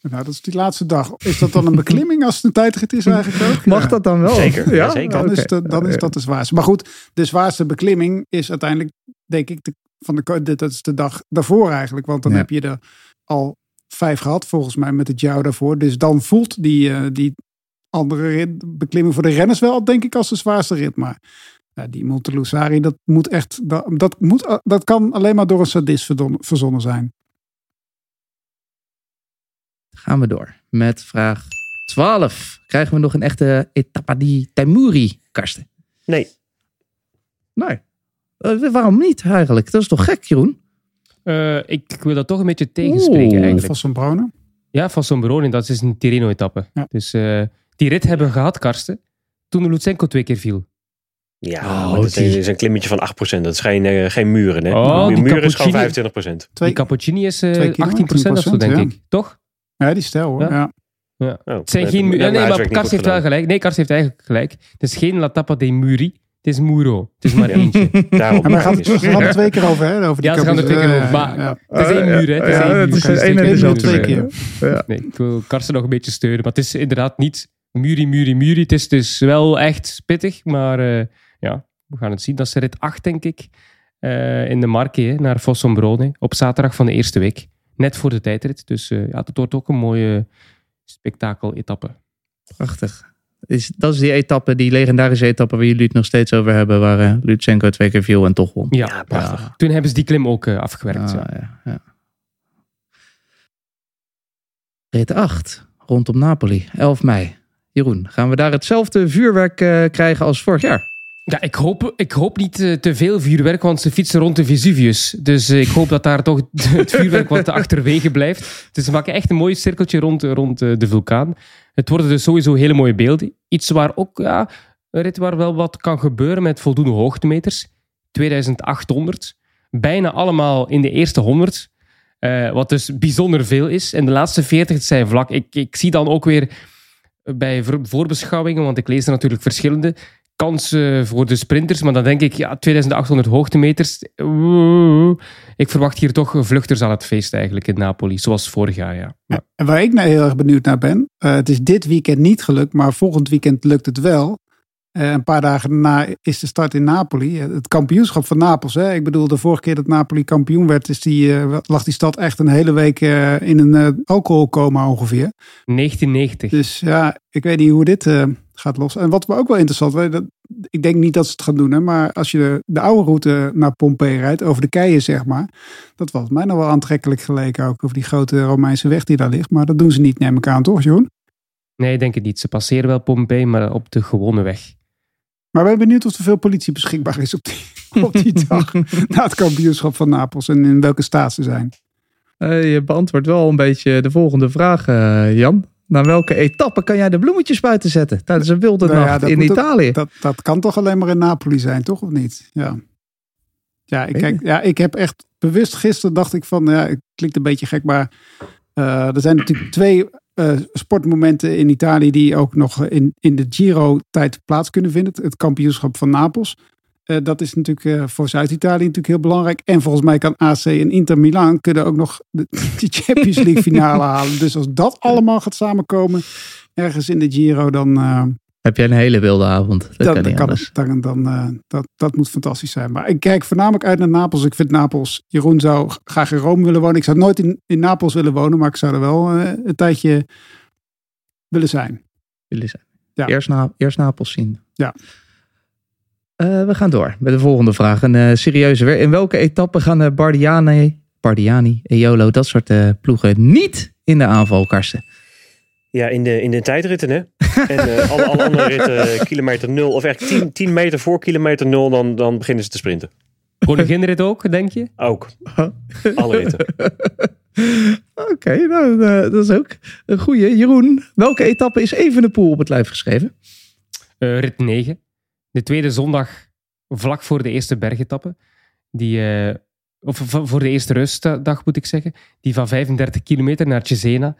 Nou, dat is die laatste dag. Is dat dan een beklimming als het een tijdrit is eigenlijk ook? Mag Ja. dat dan wel? Zeker, ja, zeker. Dan, is, de, dan is dat de zwaarste. Maar goed, de zwaarste beklimming is uiteindelijk, denk ik, de, van de, dat is de dag daarvoor eigenlijk. Want dan Ja. heb je er al vijf gehad, volgens mij, met het jaar daarvoor. Dus dan voelt die, eh, die andere rit, beklimming voor de renners wel, denk ik, als de zwaarste rit. Maar ja, die Monte Lusari, dat moet echt, dat, dat, moet, dat kan alleen maar door een sadist verzonnen zijn. Gaan we door met vraag 12. Krijgen we nog een echte Etapa di Taimuri, Karsten? Nee, Nee. Eh, waarom niet eigenlijk? Dat is toch gek, Jeroen? Eh, ik wil dat toch een beetje tegenspreken Oeh. eigenlijk. Van Sombrone. Ja, van Sombroni, dat is een Tirreno-etappe. Ja. Dus eh, die rit hebben gehad, Karsten, toen de Lutsenko twee keer viel. ja, Oh, maar dat die- is een klimmetje van 8%. Dat is geen, eh, geen muren, hè? Oh, die muren is gewoon cappuccino. 25%. Twee, Die Cappuccini is eh, twee kilometer, 18% of zo, denk 10%, ik. Toch? ja, die stijl hoor. Ja. Ja. Ja. Oh, Het zijn nee, geen muren. Nee, maar niet heeft wel gelijk. Nee, Karsten heeft eigenlijk gelijk. Het is geen La Tappa dei Muri. Het is Muro. Het is maar eentje. Daarom. Ja, maar gaat, ze gaan er twee keer over, hè? Over die Ja, ze gaan er twee keer over. Maar Ja, het is één muur, hè. Het is één het muur. is één en muren. twee keer. Nee, ik wil Karsten nog een beetje steunen. Maar het is inderdaad niet Muri, Muri, Muri. Het is dus wel echt pittig. Maar eh, ja, we gaan het zien. Dat is rit 8, denk ik. eh, in de Marche hè, naar Fossombrone. Op zaterdag van de eerste week. Net voor de tijdrit. Dus eh, ja, het wordt ook een mooie spektakel-etappe. Prachtig. Is, dat is die etappe, die legendarische etappe waar jullie het nog steeds over hebben. Waar eh, Lutsenko twee keer viel en toch won. Ja, Ja, prachtig. Ja. toen hebben ze die klim ook afgewerkt. Ah, ja. ja, ja. Rit 8, rondom Napoli, 11 mei. Jeroen, gaan we daar hetzelfde vuurwerk eh, krijgen als vorig jaar? Ja, ik hoop, ik hoop niet eh, te veel vuurwerk, want ze fietsen rond de Vesuvius. Dus eh, ik hoop dat daar toch het vuurwerk wat achterwege blijft. Dus ze maken echt een mooi cirkeltje rond, rond de vulkaan. Het worden dus sowieso hele mooie beelden. Iets waar ook, ja, rit waar wel wat kan gebeuren met voldoende hoogtemeters. 2800. Bijna allemaal in de eerste 100. Eh, wat dus bijzonder veel is. En de laatste 40 het zijn vlak. Ik, ik zie dan ook weer bij voor- voorbeschouwingen, want ik lees er natuurlijk verschillende kansen voor de sprinters. Maar dan denk ik, ja, 2800 hoogtemeters. Oeh. Ik verwacht hier toch vluchters aan het feest eigenlijk in Napoli, zoals vorig jaar. Ja. Ja. En waar ik nou heel erg benieuwd naar ben. eh, het is dit weekend niet gelukt, maar volgend weekend lukt het wel. Eh, een paar dagen daarna is de start in Napoli. Het kampioenschap van Napels. Hè? Ik bedoel, de vorige keer dat Napoli kampioen werd, is die, eh, lag die stad echt een hele week eh, in een alcoholcoma ongeveer. 1990. Dus ja, ik weet niet hoe dit gaat los. En wat we ook wel interessant, dat ik denk niet dat ze het gaan doen. Hè, maar als je de, de oude route naar Pompeii rijdt, over de keien zeg maar. Dat was mij nog wel aantrekkelijk geleken ook. Over die grote Romeinse weg die daar ligt. Maar dat doen ze niet, neem ik aan, toch Joen? Nee, ik denk het niet. Ze passeren wel Pompeii, maar op de gewone weg. Maar zijn benieuwd of er veel politie beschikbaar is op die, op die dag. na het kampioenschap van Napels. En in welke staat ze zijn. Eh, je beantwoordt wel een beetje de volgende vraag, eh, Jan. Naar welke etappe kan jij de bloemetjes buiten zetten tijdens een wilde Nou nacht in ook- Italië? Dat, dat kan toch alleen maar in Napoli zijn, toch? Of niet? Ja. Ja, ik, kijk, ja, ik heb echt bewust gisteren dacht ik van, ja, het klinkt een beetje gek, maar eh, er zijn natuurlijk twee eh, sportmomenten in Italië die ook nog in, in de Giro-tijd plaats kunnen vinden. Het, het kampioenschap van Napels. Eh, dat is natuurlijk eh, voor Zuid-Italië natuurlijk heel belangrijk. En volgens mij kan AC en Inter Milan kunnen ook nog de, de Champions League finale halen. Dus als dat allemaal gaat samenkomen ergens in de Giro, dan, Heb jij een hele wilde avond? Dat, dat, kan niet kan, anders. dan, dan, eh, dat, dat moet fantastisch zijn. Maar ik kijk voornamelijk uit naar Napels. Ik vind Napels, Jeroen zou graag in Rome willen wonen. Ik zou nooit in, in Napels willen wonen, maar ik zou er wel eh, een tijdje willen zijn. Jullie zijn. Ja. Eerst, na, eerst Napels zien. Ja. Eh, we gaan door met de volgende vraag. Een serieuze weer. In welke etappe gaan Bardiani, Bardiani, Eolo, dat soort ploegen niet in de aanval, Karsten? Ja, in de, in de tijdritten, hè? En eh, alle, alle andere ritten, eh, kilometer nul, of echt 10, 10 meter voor kilometer nul, dan, dan beginnen ze te sprinten. Koninginrit ook, denk je? Ook. Alle ritten. Oké, nou, eh, dat is ook een goeie. Jeroen, welke etappe is Evenepoel op het lijf geschreven? Eh, rit 9. De tweede zondag vlak voor de eerste bergetappe. Die, eh, of voor de eerste rustdag moet ik zeggen. Die van 35 kilometer naar Cesena.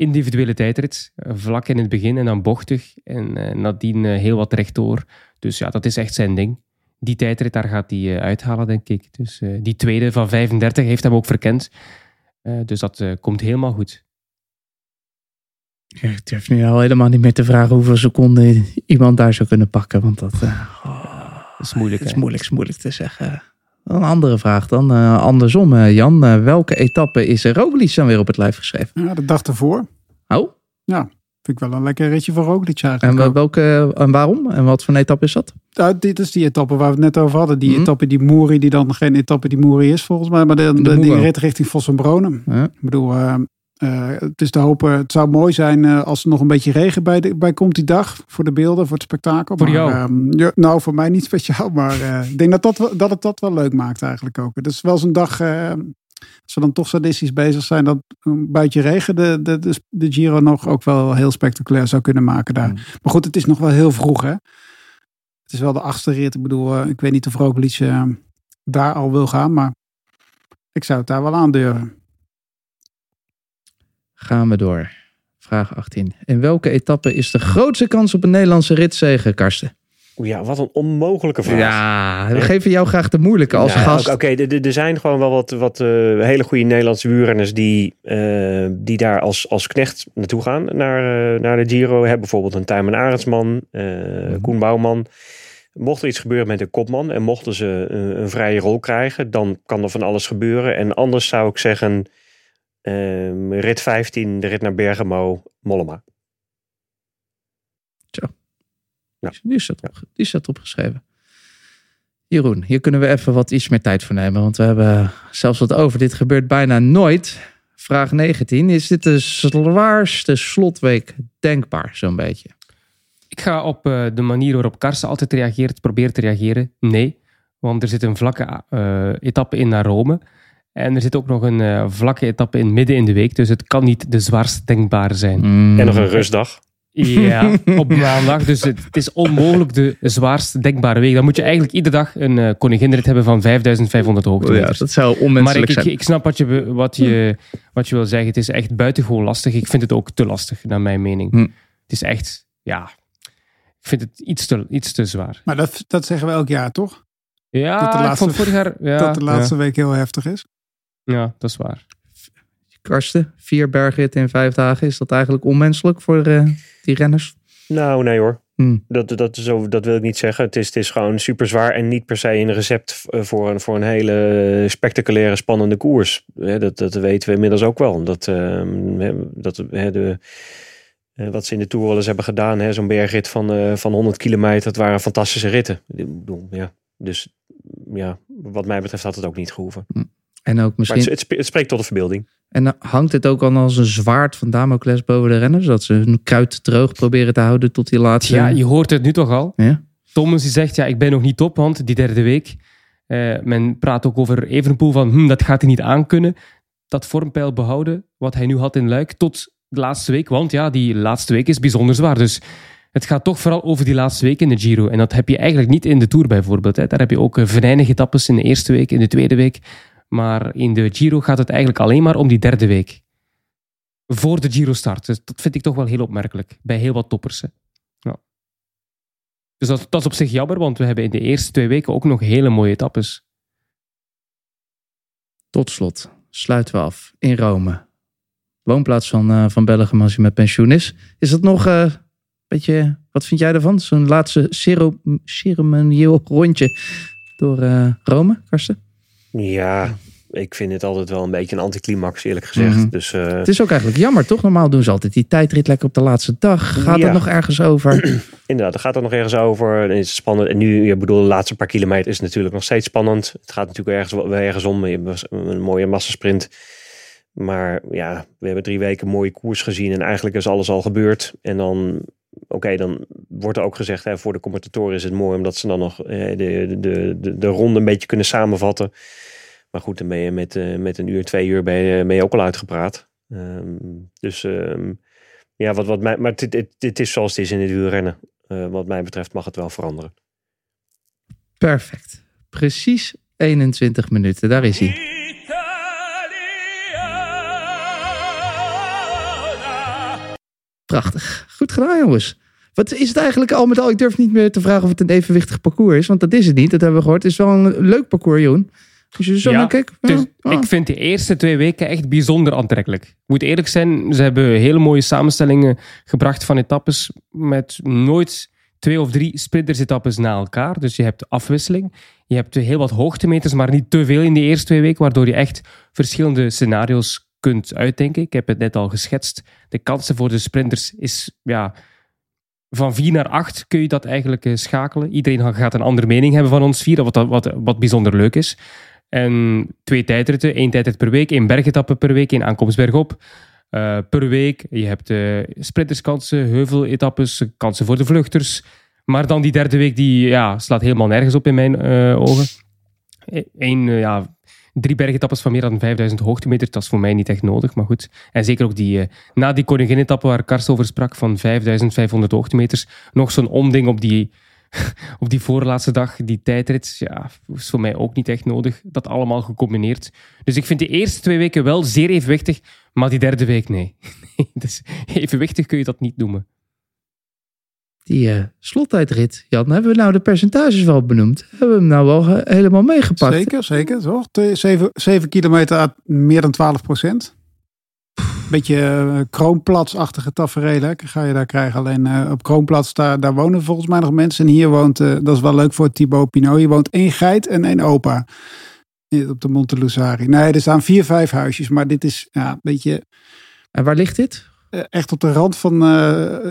Individuele tijdrit. eh, Vlak in het begin en dan bochtig. En eh, nadien eh, heel wat rechtdoor. Dus ja, dat is echt zijn ding. Die tijdrit, daar gaat hij uithalen, denk ik. Dus die tweede van 35 heeft hem ook verkend. Dus dat komt helemaal goed. Ja, Ik durf nu al helemaal niet meer te vragen hoeveel seconden iemand daar zou kunnen pakken. Want dat, Dat is moeilijk, Het is moeilijk, is moeilijk te zeggen. Een andere vraag dan. eh, andersom, eh, Jan. Eh, welke etappe is Roglic dan weer op het lijf geschreven? Ja, de dag ervoor. Oh, Vind ik wel een lekker ritje voor Roglic en, eigenlijk. ook. welke, en waarom? En wat voor een etappe is dat? Nou, dit is die etappe waar we het net over hadden. Die Mhm. etappe die Moeri, die dan geen etappe die Moeri is volgens mij. Maar de, de, De die rit richting Vossenbronen. Ja. Ik bedoel, eh, het is te hopen. Het zou mooi zijn eh, als er nog een beetje regen bij, de, bij komt die dag. Voor de beelden, voor het spektakel. Voor maar, jou? ehm, ja, nou, voor mij niet speciaal. Maar eh, ik denk dat, dat, dat het dat wel leuk maakt eigenlijk ook. Het is wel zo'n dag... als we dan toch sadistisch bezig zijn, dat een buitje regen de, de, de, de Giro nog ook wel heel spectaculair zou kunnen maken daar. Mm. Maar goed, het is nog wel heel vroeg hè. Het is wel de achtste rit. Ik bedoel, ik weet niet of Roglic daar al wil gaan, maar ik zou het daar wel aandurven. Gaan we door. Vraag 18. In welke etappe is de grootste kans op een Nederlandse ritzege, Karsten? Ja, wat een onmogelijke vraag. Ja, we geven jou graag de moeilijke als Nou, gast. Oké, er- er- er zijn gewoon wel wat, wat eh, hele goede Nederlandse wielrenners die, eh, die daar als, als knecht naartoe gaan, naar, eh, naar de Giro. Hebben bijvoorbeeld een Tijmen Arendsman, Mhm. Koen Bouwman. Mocht er iets gebeuren met de kopman en mochten ze een, een vrije rol krijgen, dan kan er van alles gebeuren. En anders zou ik zeggen, ehm, rit 15, de rit naar Bergamo, Mollema. Ja. Die is dat, op, die is dat opgeschreven. Jeroen, hier kunnen we even wat iets meer tijd voor nemen. Want we hebben zelfs wat over. Dit gebeurt bijna nooit. Vraag 19. Is dit de zwaarste slotweek denkbaar, zo'n beetje? Ik ga op eh, de manier waarop Karsten altijd reageert, proberen te reageren. Nee, want er zit een vlakke eh, etappe in naar Rome. En er zit ook nog een eh, vlakke etappe in midden in de week. Dus het kan niet de zwaarst denkbare zijn. Mm. En nog een rustdag. Ja, op maandag. Dus het, het is onmogelijk de zwaarst denkbare week. Dan moet je eigenlijk iedere dag een eh koninginrit hebben van 5500 Ja, hoogtemeters. dat zou maar onmenselijk ik, ik, zijn. ik snap wat je, wat, je, wat je wil zeggen. Het is echt buitengewoon lastig. Ik vind het ook te lastig, naar mijn mening. Hm. Het is echt, ja... Ik vind het iets te, iets te zwaar. Maar dat, dat zeggen we elk jaar, toch? Ja, Dat de ik laatste- vond vorig jaar... Ja, dat de laatste week heel heftig is. Ja, dat is waar. Karsten, vier bergritten in vijf dagen. Is dat eigenlijk onmenselijk voor eh, die renners? Nou, nee hoor. Hm. Dat, dat, is over, dat wil ik niet zeggen. Het is, het is gewoon super zwaar en niet per se een recept eh, voor een, voor een hele spectaculaire, spannende koers. Hè, dat, dat weten we inmiddels ook wel. Dat, ehm, dat hè, de, eh, wat ze in de Tour wel eens hebben gedaan. hè, Zo'n bergrit van, eh, van 100 kilometer. Dat waren fantastische ritten. Ik bedoel, ja. Dus ja, wat mij betreft had het ook niet gehoeven. En ook misschien... het, het, spe- het spreekt tot de verbeelding. En dan hangt het ook al als een zwaard van Damocles boven de renners? Dat ze hun kruid droog proberen te houden tot die laatste... Ja, je hoort het nu toch al. Ja? Thomas die zegt, ja, ik ben nog niet top, want die derde week. eh, men praat ook over Evenepoel van, hm, dat gaat hij niet aankunnen. Dat vormpeil behouden, wat hij nu had in Luik, tot de laatste week. Want ja, die laatste week is bijzonder zwaar. Dus het gaat toch vooral over die laatste week in de Giro. En dat heb je eigenlijk niet in de Tour bijvoorbeeld. Hè. Daar heb je ook eh, venijnige etappes in de eerste week, in de tweede week. Maar in de Giro gaat het eigenlijk alleen maar om die derde week. Voor de Giro start. Dus dat vind ik toch wel heel opmerkelijk. Bij heel wat toppers. Hè. Ja. Dus dat, dat is op zich jammer, want we hebben in de eerste twee weken ook nog hele mooie etappes. Tot slot sluiten we af in Rome. Woonplaats van, eh, van Belgium als je met pensioen is. Is dat nog een beetje... Wat vind jij ervan? Zo'n laatste ceremonieel rondje door eh, Rome, Karsten? Ja, ik vind het altijd wel een beetje een anticlimax, eerlijk gezegd. Mhm. Dus eh, Het is ook eigenlijk jammer, toch? Normaal doen ze altijd die tijdrit lekker op de laatste dag. Gaat Ja. het nog ergens over? inderdaad, er gaat er nog ergens over. En is het spannend. En nu, je bedoel, de laatste paar kilometer is natuurlijk nog steeds spannend. Het gaat natuurlijk ergens, wel ergens om. Je hebt een mooie massasprint. Maar ja, we hebben drie weken een mooie koers gezien. En eigenlijk is alles al gebeurd. En dan, oké, dan wordt er ook gezegd, hè, voor de commentatoren is het mooi omdat ze dan nog eh, de, de, de, de ronde een beetje kunnen samenvatten. Maar goed, dan ben je met, eh, met een uur, twee uur ben je, ben je ook al uitgepraat. Ehm, dus ehm, ja, wat, wat mij, maar dit, dit, dit is zoals het is in het wielrennen. Eh, wat mij betreft mag het wel veranderen. Perfect. Precies 21 minuten, daar is hij. Prachtig. Goed gedaan, jongens. Wat is het eigenlijk al met al? Ik durf niet meer te vragen of het een evenwichtig parcours is. Want dat is het niet. Dat hebben we gehoord. Het is wel een leuk parcours, Joen. Als je zo Ja, naar kijkt. Dus ja, ja. ik vind de eerste twee weken echt bijzonder aantrekkelijk. Ik moet eerlijk zijn, ze hebben hele mooie samenstellingen gebracht van etappes met nooit twee of drie sprinters-etappes na elkaar. Dus je hebt afwisseling. Je hebt heel wat hoogtemeters, maar niet te veel in de eerste twee weken, waardoor je echt verschillende scenario's kunt uitdenken. Ik heb het net al geschetst. De kansen voor de sprinters is ja, van 4 naar 8 kun je dat eigenlijk eh, schakelen. Iedereen gaat een andere mening hebben van ons vier, wat, wat, wat bijzonder leuk is. En twee tijdritten, één tijdrit per week, één bergetappe per week, één aankomst bergop eh, per week. Je hebt eh sprinterskansen, heuveletappes, kansen voor de vluchters. Maar dan die derde week, die ja, slaat helemaal nergens op in mijn ogen. Eén, ja, drie bergetappes van meer dan 5000 hoogtemeters, dat is voor mij niet echt nodig, maar goed. En zeker ook die, eh, na die koningin-etappe waar Karst over sprak, van 5500 hoogtemeters, nog zo'n omding op die, op die voorlaatste dag, die tijdrit, ja, is voor mij ook niet echt nodig. Dat allemaal gecombineerd. Dus ik vind de eerste twee weken wel zeer evenwichtig, maar die derde week nee. nee dus evenwichtig kun je dat niet noemen. Die eh, slottijdrit, Jan, hebben we nou de percentages wel benoemd? Hebben we hem nou wel eh, helemaal meegepakt? Zeker, zeker. Twee- Zeven, zeven kilometer à meer dan 12 procent. Beetje eh, kroonplatsachtige tafereelen ga je daar krijgen. Alleen op kroonplats, daar, daar wonen volgens mij nog mensen. En hier woont, dat is wel leuk voor Thibaut Pinot, hier woont één geit en één opa. Op de Monte Lusari. Nee, er staan vier, vijf huisjes. Maar dit is ja, een beetje En waar ligt dit? echt op de rand van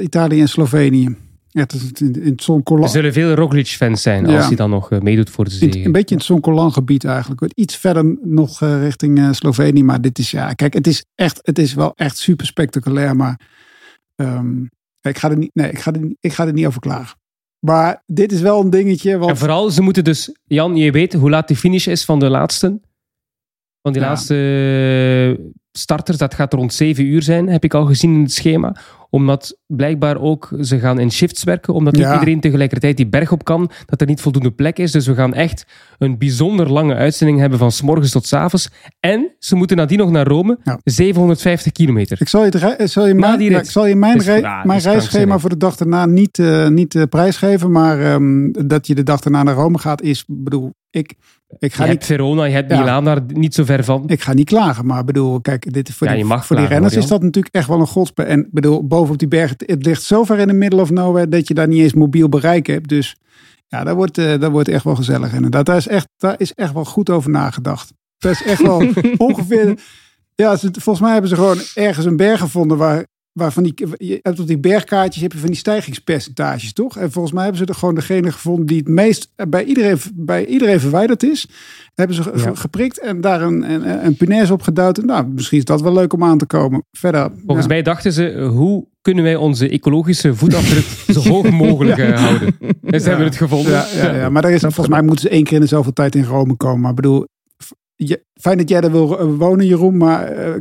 Italië en Slovenië. Echt in, in het. Er zullen veel Roglic-fans zijn als Ja. hij dan nog eh, meedoet voor de zege. een beetje in het Zoncolan gebied eigenlijk. Iets verder nog eh, richting eh, Slovenië. Maar dit is ja, kijk, het is echt, het is wel echt super spectaculair. Maar ehm, ik, ga er niet, nee, ik, ga er, ik ga er niet over klagen. Maar dit is wel een dingetje. En vooral, ze moeten dus... Jan, je weet hoe laat de finish is van de laatste? Van die Ja. laatste starters, dat gaat rond 7 uur zijn, heb ik al gezien in het schema. Omdat blijkbaar ook, ze gaan in shifts werken, omdat niet iedereen tegelijkertijd die berg op kan, dat er niet voldoende plek is. Dus we gaan echt een bijzonder lange uitzending hebben van s morgens tot s avonds. En ze moeten nadien nog naar Rome, Ja. 750 kilometer. ik zal je, zal je, mijn, rit. ik zal je mijn, mijn is reisschema voor de dag daarna niet, eh, niet eh, prijsgeven. Maar ehm, dat je de dag daarna naar Rome gaat is, bedoel, ik, ik ga je niet hebt Verona, je hebt Ja. Milaan daar niet zo ver van. Ik ga niet klagen, maar bedoel, kijk, dit, voor, Ja, die, voor die renners hoor, is dat natuurlijk echt wel een godspe. En bedoel, bovenop die berg, het, ligt zo ver in de middle of nowhere dat je daar niet eens mobiel bereik hebt. Dus ja, daar wordt, eh daar wordt echt wel gezellig. Inderdaad, daar is, echt, daar is echt wel goed over nagedacht. Dat is echt wel ongeveer. Ja, ze, volgens mij hebben ze gewoon ergens een berg gevonden waar, waarvan die, je hebt op die bergkaartjes heb je van die stijgingspercentages, toch? En volgens mij hebben ze er gewoon degene gevonden die het meest bij iedereen, bij iedereen verwijderd is. Hebben ze Ja. geprikt en daar een, een, een punaise op geduwd. En nou, misschien is dat wel leuk om aan te komen. Verder. Volgens ja. mij dachten ze, hoe kunnen wij onze ecologische voetafdruk zo hoog mogelijk eh, houden? En ze hebben het gevonden. Ja, maar daar is, volgens mij moeten ze één keer in de zoveel tijd in Rome komen. Maar ik bedoel, fijn dat jij daar wil eh, wonen, Jeroen. Maar eh,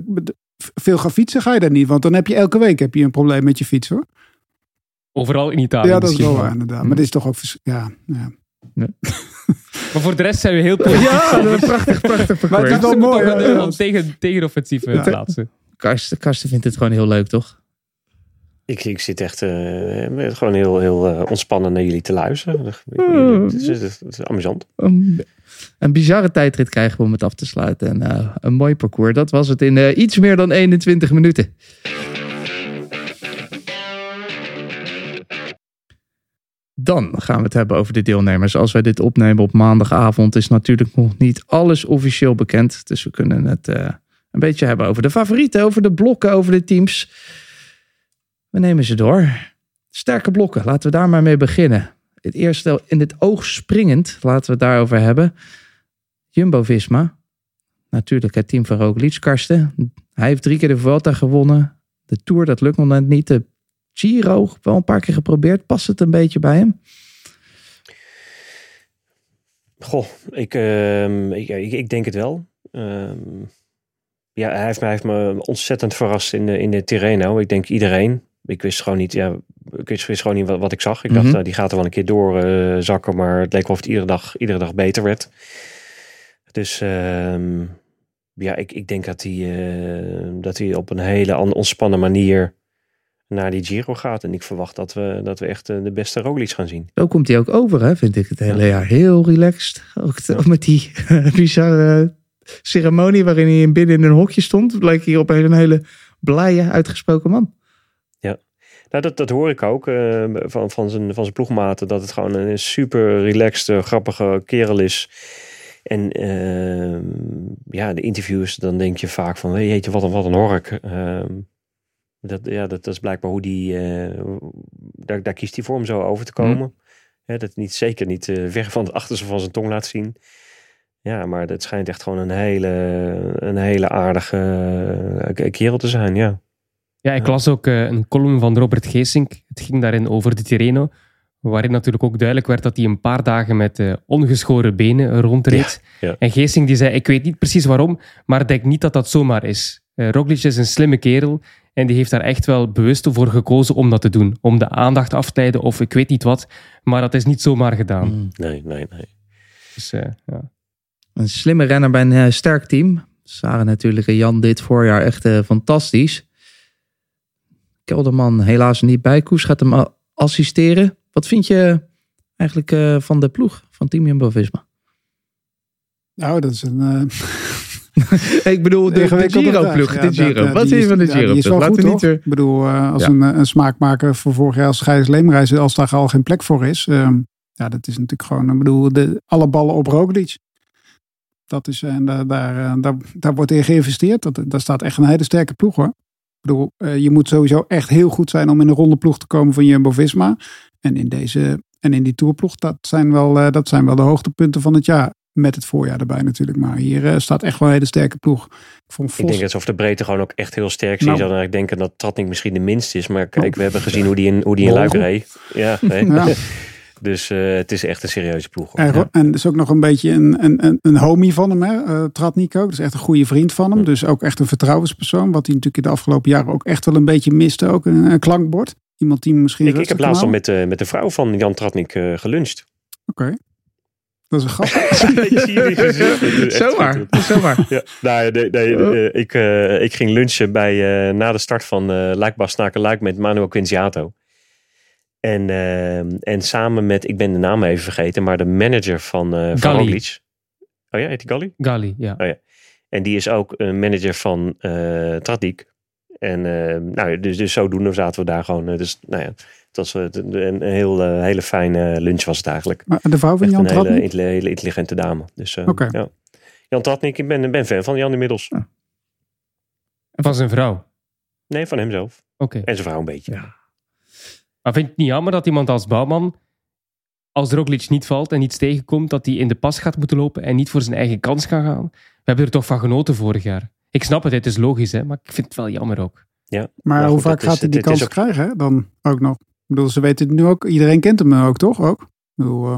veel gaan fietsen ga je daar niet. Want dan heb je elke week heb je een probleem met je fiets hoor. Overal in Italië ja, dat is wel waar inderdaad. Maar dit is toch ook... Ja, ja. Maar voor de rest zijn we heel positief. Ja, een prachtig, prachtig Maar het is wel mooi. toch een tegen, tegenoffensief eh, Ja. plaatsen. Karsten, Karsten vindt het gewoon heel leuk, toch? Ik, ik zit echt eh, met gewoon heel, heel eh, ontspannen naar jullie te luisteren. Het is, het is- het is amusant. Een, een bizarre tijdrit krijgen we om het af te sluiten. En eh, een mooi parcours. Dat was het in eh, iets meer dan 21 minuten. Dan gaan we het hebben over de deelnemers. Als wij dit opnemen op maandagavond is natuurlijk nog niet alles officieel bekend. Dus we kunnen het eh, een beetje hebben over de favorieten, over de blokken, over de teams. We nemen ze door. Sterke blokken, laten we daar maar mee beginnen. Het eerste in het oog springend, laten we het daarover hebben. Jumbo-Visma. Natuurlijk het team van Roglic. Hij heeft drie keer de Vuelta gewonnen. De Tour, dat lukt nog net niet. De Giro, wel een paar keer geprobeerd. Past het een beetje bij hem? Goh, ik, ehm, ik, ik, ik denk het wel. Ehm, ja, hij heeft, me, hij heeft me ontzettend verrast in de, in de Tirreno. Ik denk iedereen. Ik wist gewoon niet, ja, ik wist, wist gewoon niet wat, wat ik zag. Ik dacht, Mhm. nou, die gaat er wel een keer door eh, zakken, maar het leek wel of het iedere dag, iedere dag beter werd. Dus ehm, ja, ik, ik denk dat hij, eh, dat hij op een hele an- ontspannen manier naar die Giro gaat. En ik verwacht dat we, dat we echt eh, de beste Roglic gaan zien. Zo komt hij ook over, hè, vind ik het hele jaar. Heel relaxed. Ook, met die bizarre ceremonie waarin hij in binnen in een hokje stond. Bleek hij opeens een hele blije, uitgesproken man. Nou, dat, dat hoor ik ook eh, van, van, zijn, van zijn ploegmaten. Dat het gewoon een super relaxed, eh, grappige kerel is. En ehm, ja, de interviews, dan denk je vaak van... Jeetje, wat een, wat een hork. Ehm, dat, ja, dat, dat is blijkbaar hoe die... eh, daar, daar kiest hij voor om zo over te komen. Hè, dat niet, zeker niet ver van het achterste van zijn tong laat zien. Ja, maar dat schijnt echt gewoon een hele, een hele aardige kerel te zijn, ja. Ja, ik las ook eh, een column van Robert Geesink. Het ging daarin over de Tirreno. Waarin natuurlijk ook duidelijk werd dat hij een paar dagen met eh, ongeschoren benen rondreed. Ja, ja. En Geesink die zei, ik weet niet precies waarom, maar ik denk niet dat dat zomaar is. Eh Roglic is een slimme kerel en die heeft daar echt wel bewust voor gekozen om dat te doen. Om de aandacht af te leiden of ik weet niet wat. Maar dat is niet zomaar gedaan. Nee, nee, nee. Dus eh, ja. Een slimme renner bij een sterk team. Zagen natuurlijk Jan dit voorjaar echt eh, fantastisch. Kelderman helaas niet bij. Koes gaat hem assisteren. Wat vind je eigenlijk eh, van de ploeg van Team Jumbo-Visma? Nou, dat is een... eh, Ik bedoel, de, de. Giro-ploeg. Ja, Giro. ja, Wat vind je is- van de die is Giro-ploeg? wel Laten goed, we niet er... Ik bedoel, eh, als Ja. een, een smaakmaker voor vorig jaar als Gijs Leemreizen, als daar al geen plek voor is. ehm, ja, dat is natuurlijk gewoon, ik bedoel, de, alle ballen op Roglic. Dat is, en daar, daar, eh, daar, daar wordt in geïnvesteerd. Dat, daar staat echt een hele sterke ploeg hoor. Ik bedoel, eh, je moet sowieso echt heel goed zijn om in een ronde ploeg te komen van Jumbo-Visma. En in deze, en in die tourploeg, dat zijn, wel, eh, dat zijn wel de hoogtepunten van het jaar. Met het voorjaar erbij natuurlijk. Maar hier eh, staat echt wel een hele sterke ploeg. Ik vond Ik Vos, denk dat ze over de breedte gewoon ook echt heel sterk. Nou. Zou dan eigenlijk denken dat Tratnik misschien de minste is. Maar kijk, we hebben gezien hoe die in, hoe die in Luik reed. Ja, nee. Ja. Dus eh, het is echt een serieuze ploeg. hoor. En, en is ook nog een beetje een, een, een, een homie van hem, hè? eh Tratnik ook. Dat is echt een goede vriend van hem. Dus ook echt een vertrouwenspersoon. Wat hij natuurlijk in de afgelopen jaren ook echt wel een beetje miste. Ook een, een klankbord. Iemand die misschien Ik, ik heb laatst al met, de met de vrouw van Jan Tratnik eh, geluncht. Oké. Dat is een grap. Zomaar. Zomaar. Ja, nou, nee, nee, eh, ik, eh, ik ging lunchen bij, eh, na de start van uh, Luik Snaken Luik met Manuel Quinziato. En, eh, en samen met, ik ben de naam even vergeten, maar de manager van, eh van Galli. Roglic. Oh ja, heet die Galli? Gali, ja. En die is ook een manager van eh Tratnik. En eh, nou, dus, dus zodoende zaten we daar gewoon. eh, dus nou ja, het was een, heel, hele fijne lunch was het eigenlijk. Maar de vrouw van Echt Jan een hele, Tratnik? hele intelligente dame. Dus, eh, Oké. ja. Jan Tratnik, ik ben, ben fan van Jan inmiddels. Van zijn vrouw. Nee, van hemzelf. Oké. En zijn vrouw een beetje. Maar vind je het niet jammer dat iemand als Bouwman, als Roglic niet valt en iets tegenkomt, dat hij in de pas gaat moeten lopen en niet voor zijn eigen kans kan gaan? We hebben er toch van genoten vorig jaar. Ik snap het, het is logisch, hè, maar ik vind het wel jammer ook. Maar, Maar hoe vaak is- gaat hij die kans ook- krijgen hè? dan ook nog? Ik bedoel, ze weten het nu ook. Iedereen kent hem ook, toch? Ook? Ik bedoel, eh,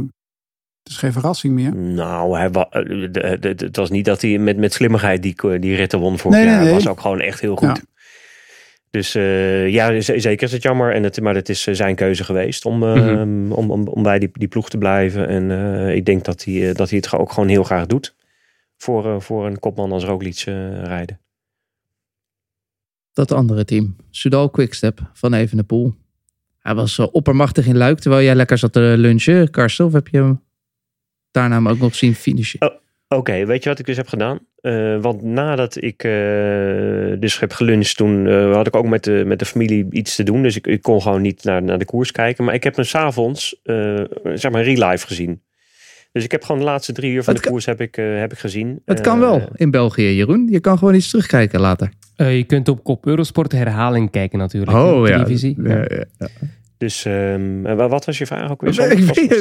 het is geen verrassing meer. Nou, hij wa- eh, het was niet dat hij met, met slimmigheid die, die ritten won vorig Nee, nee, jaar. Hij nee. was ook gewoon echt heel goed. Ja. Dus eh, ja, zeker is het jammer. En het, maar het is eh, zijn keuze geweest om, Mhm. om, om, om bij die, die ploeg te blijven. En eh, ik denk dat hij, dat hij het ook gewoon heel graag doet. Voor, eh, voor een kopman als Roglic eh, rijden. Dat andere team. Soudal Quickstep van Evenepoel. Hij was oppermachtig in Luik, terwijl jij lekker zat te lunchen. Karsten, of heb je hem daarna hem ook nog zien finishen? Oké, weet je wat ik dus heb gedaan? Eh, want nadat ik eh, dus heb geluncht, toen eh, had ik ook met de, met de familie iets te doen. Dus ik, ik kon gewoon niet naar, naar de koers kijken. Maar ik heb hem s'avonds, eh zeg maar, real life gezien. Dus ik heb gewoon de laatste drie uur van Het de kan- koers heb ik, eh, heb ik gezien. Het kan wel in België, Jeroen. Je kan gewoon iets terugkijken later. Eh, je kunt op Kop Eurosport herhaling kijken natuurlijk. Oh, op ja. televisie. Ja, ja, ja. Dus ehm, wat was je vraag ook weer? Nee, Sorry, ik was- weet het,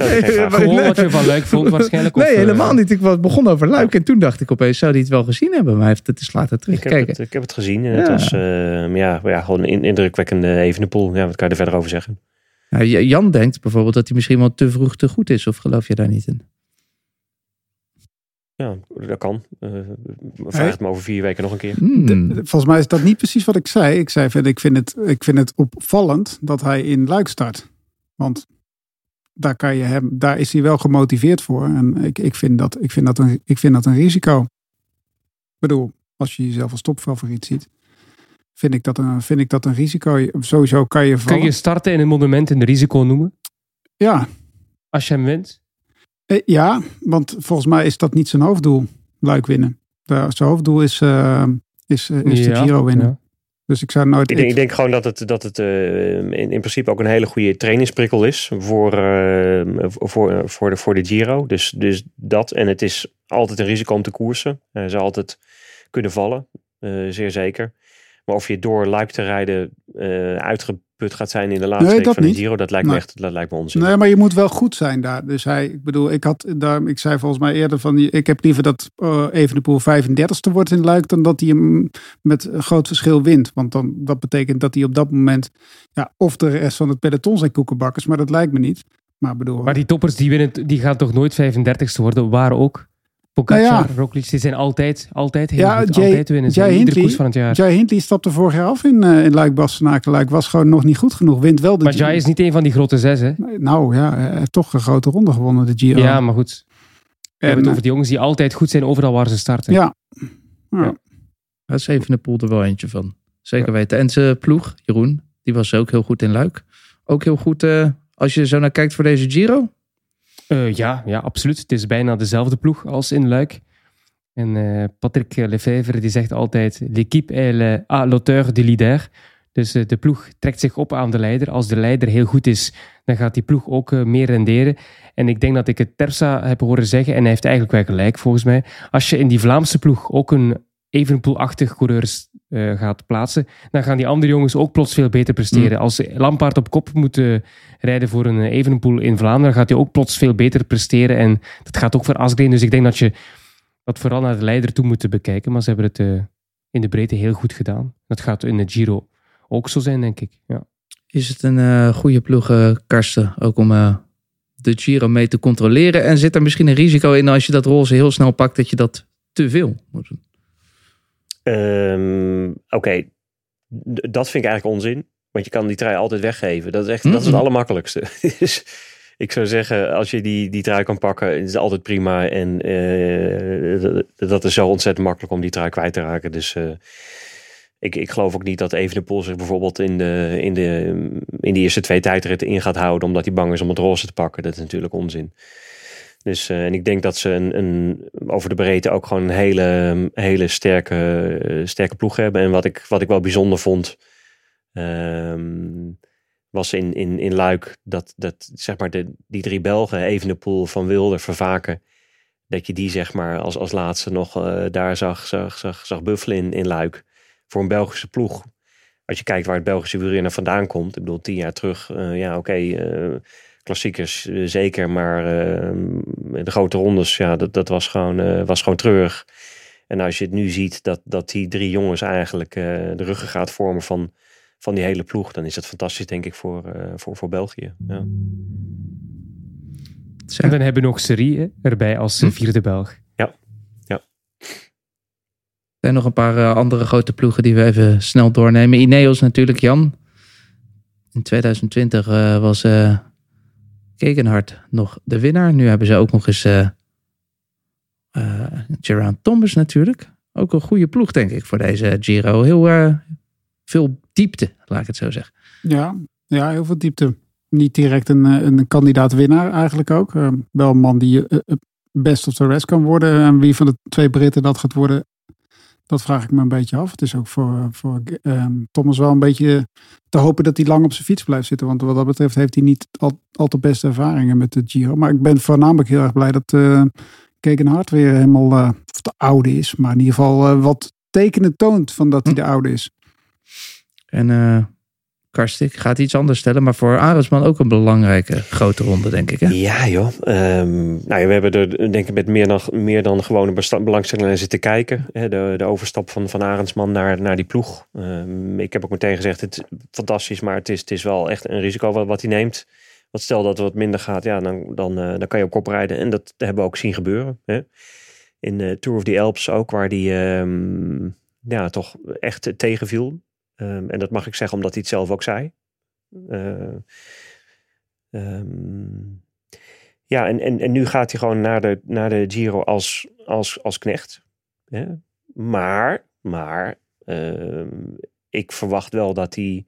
nee, wat je van Luik vond waarschijnlijk. Nee, eh, helemaal niet. Ik was begon over Luik en toen dacht ik opeens, zou hij het wel gezien hebben? Maar hij heeft het dus later Ik heb, teruggekeken. het, ik heb het gezien en het Ja. was ehm, ja, ja, gewoon een indrukwekkende Evenepoel. Ja, wat kan je er verder over zeggen? Nou, Jan denkt bijvoorbeeld dat hij misschien wel te vroeg te goed is. Of geloof je daar niet in? Ja, dat kan. Eh vraag het me over vier weken nog een keer. Hmm. De- volgens mij is dat niet precies wat ik zei. Ik zei verder, ik vind het, ik vind het opvallend dat hij in Luik start. Want daar, kan je hem, daar is hij wel gemotiveerd voor. En ik, ik, vind dat, ik, vind dat een, ik vind dat een risico. Ik bedoel, als je jezelf als topfavoriet ziet, vind ik dat een, vind ik dat een risico. Sowieso kan je Kun vallen. je starten in een monument een risico noemen? Ja, Als je hem wint? Eh, Ja, want volgens mij is dat niet zijn hoofddoel, Luik winnen. Zijn hoofddoel is, eh, is, eh, is de Giro winnen. ja. Dus ik zou nooit... Ik denk, ik denk gewoon dat het, dat het eh, in, in principe ook een hele goede trainingsprikkel is voor, eh, voor, voor, de, voor de Giro. Dus, dus dat. En het is altijd een risico om te koersen. Hij zal altijd kunnen vallen, eh, zeer zeker. Maar of je door Luik te rijden eh, uitgeput gaat zijn in de laatste Nee, week van de. Giro, dat lijkt me echt dat lijkt me onzin. Nee, maar je moet wel goed zijn daar. Dus hij, ik bedoel, ik had daar, ik zei volgens mij eerder van, ik heb liever dat uh, Evenepoel 35ste wordt in Luik dan dat hij hem met een groot verschil wint. Want dan, dat betekent dat hij op dat moment, ja, of de rest van het peloton zijn koekenbakkers, maar dat lijkt me niet. Maar ik bedoel, Maar die toppers die winnen, die gaan toch nooit 35ste worden, waar ook. Pogacar, Nou ja. Roglic, die zijn altijd, altijd heel Ja, goed. Jay- altijd winnen. Jay in iedere Hindley- koers van het jaar. Jai Hindley stapte vorig jaar af in, uh, in Luik Bastenaken. Luik was gewoon nog niet goed genoeg. Wint wel de maar Giro. Jai is niet een van die grote zes, hè? Nou ja, hij heeft toch een grote ronde gewonnen, de Giro. Ja, maar goed. We En, hebben het eh, over die jongens die altijd goed zijn overal waar ze starten. ja. Ja. Ja. Daar is even de poel er wel eentje van. Zeker weten. En zijn ploeg, Jeroen, die was ook heel goed in Luik. Ook heel goed eh, als je zo naar kijkt voor deze Giro. Eh, ja, ja, absoluut. Het is bijna dezelfde ploeg als in Luik. En eh, Patrick Lefevre die zegt altijd: L'équipe est à l'auteur du leader. Dus eh, de ploeg trekt zich op aan de leider. Als de leider heel goed is, dan gaat die ploeg ook meer renderen. En ik denk dat ik het Terpsa heb horen zeggen, en hij heeft eigenlijk wel gelijk volgens mij. Als je in die Vlaamse ploeg ook een Evenepoel-achtig coureurs gaat plaatsen, dan gaan die andere jongens ook plots veel beter presteren. Als Lampaard op kop moet eh, rijden voor een Evenepoel in Vlaanderen, gaat hij ook plots veel beter presteren. En dat gaat ook voor Asgreen. Dus ik denk dat je dat vooral naar de leider toe moet bekijken. Maar ze hebben het eh, in de breedte heel goed gedaan. Dat gaat in de Giro ook zo zijn, denk ik. Ja. Is het een eh, goede ploeg, eh, Karsten, ook om eh, de Giro mee te controleren? En zit er misschien een risico in als je dat roze heel snel pakt, dat je dat te veel moet doen? Ehm, Oké, dat vind ik eigenlijk onzin. Want je kan die trui altijd weggeven. Dat is echt dat is het allermakkelijkste. dus ik zou zeggen, als je die, die trui kan pakken, is het altijd prima. En eh, dat- is zo ontzettend makkelijk om die trui kwijt te raken. Dus eh, ik, ik geloof ook niet dat Evenepoel zich bijvoorbeeld in de, in, de, in de eerste twee tijdritten in gaat houden. Omdat hij bang is om het roze te pakken. Dat is natuurlijk onzin. Dus, eh, en ik denk dat ze een, een, over de breedte ook gewoon een hele, hele sterke, sterke ploeg hebben. En wat ik, wat ik wel bijzonder vond, ehm, was in, in, in Luik dat, dat zeg maar de, die drie Belgen, Evenepoel, Van Wilder, Vervaken, dat je die zeg maar als, als laatste nog eh, daar zag, zag, zag, zag in, in Luik voor een Belgische ploeg. als je kijkt waar het Belgische wielrennen vandaan komt. Ik bedoel, tien jaar terug, eh, ja oké, eh, klassiekers zeker. Maar de grote rondes, ja, dat, dat was, gewoon, was gewoon treurig. En als je het nu ziet dat, dat die drie jongens eigenlijk de ruggengraat vormen van, van die hele ploeg. Dan is dat fantastisch denk ik voor, eh, voor, voor België. Ja. Zo. En dan hebben we nog Serie hè, erbij als eh, vierde Belg. Er zijn nog een paar eh, andere grote ploegen die we even snel doornemen. Ineos natuurlijk, Jan. In 2020 eh, was eh Gegenhard nog de winnaar. Nu hebben ze ook nog eens eh eh, Geraint Thomas natuurlijk. Ook een goede ploeg, denk ik, voor deze Giro. Heel eh, veel diepte, laat ik het zo zeggen. Ja, ja, heel veel diepte. Niet direct een, eh, een kandidaat winnaar eigenlijk ook. Eh, wel een man die eh, best of the rest kan worden. En wie van de twee Britten dat gaat worden, dat vraag ik me een beetje af. Het is ook voor, voor Thomas wel een beetje te hopen dat hij lang op zijn fiets blijft zitten. Want wat dat betreft heeft hij niet al, al te beste ervaringen met de Giro. Maar ik ben voornamelijk heel erg blij dat uh, Kekenhard weer helemaal of de oude is. Maar in ieder geval wat tekenen toont van dat hij de oude is. En eh Karst, ik ga het iets anders stellen. Maar voor Arendsman ook een belangrijke grote ronde, denk ik. Hè? Ja, joh. Ehm, nou ja, we hebben er denk ik met meer dan, meer dan gewone belangstelling naar zitten kijken. Hè, de, de overstap van, van Arendsman naar, naar die ploeg. Ehm, ik heb ook meteen gezegd, het is fantastisch, maar het is, het is wel echt een risico wat, wat hij neemt. Want stel dat het wat minder gaat, ja, dan, dan, eh, dan kan je op kop rijden. En dat hebben we ook zien gebeuren. Hè. In de Tour of the Alps ook, waar die ehm, ja, toch echt tegenviel. Ehm, en dat mag ik zeggen omdat hij het zelf ook zei. Eh, ehm, ja, en, en, en nu gaat hij gewoon naar de, naar de Giro als, als, als knecht. Hè? Maar, maar ehm, ik verwacht wel dat hij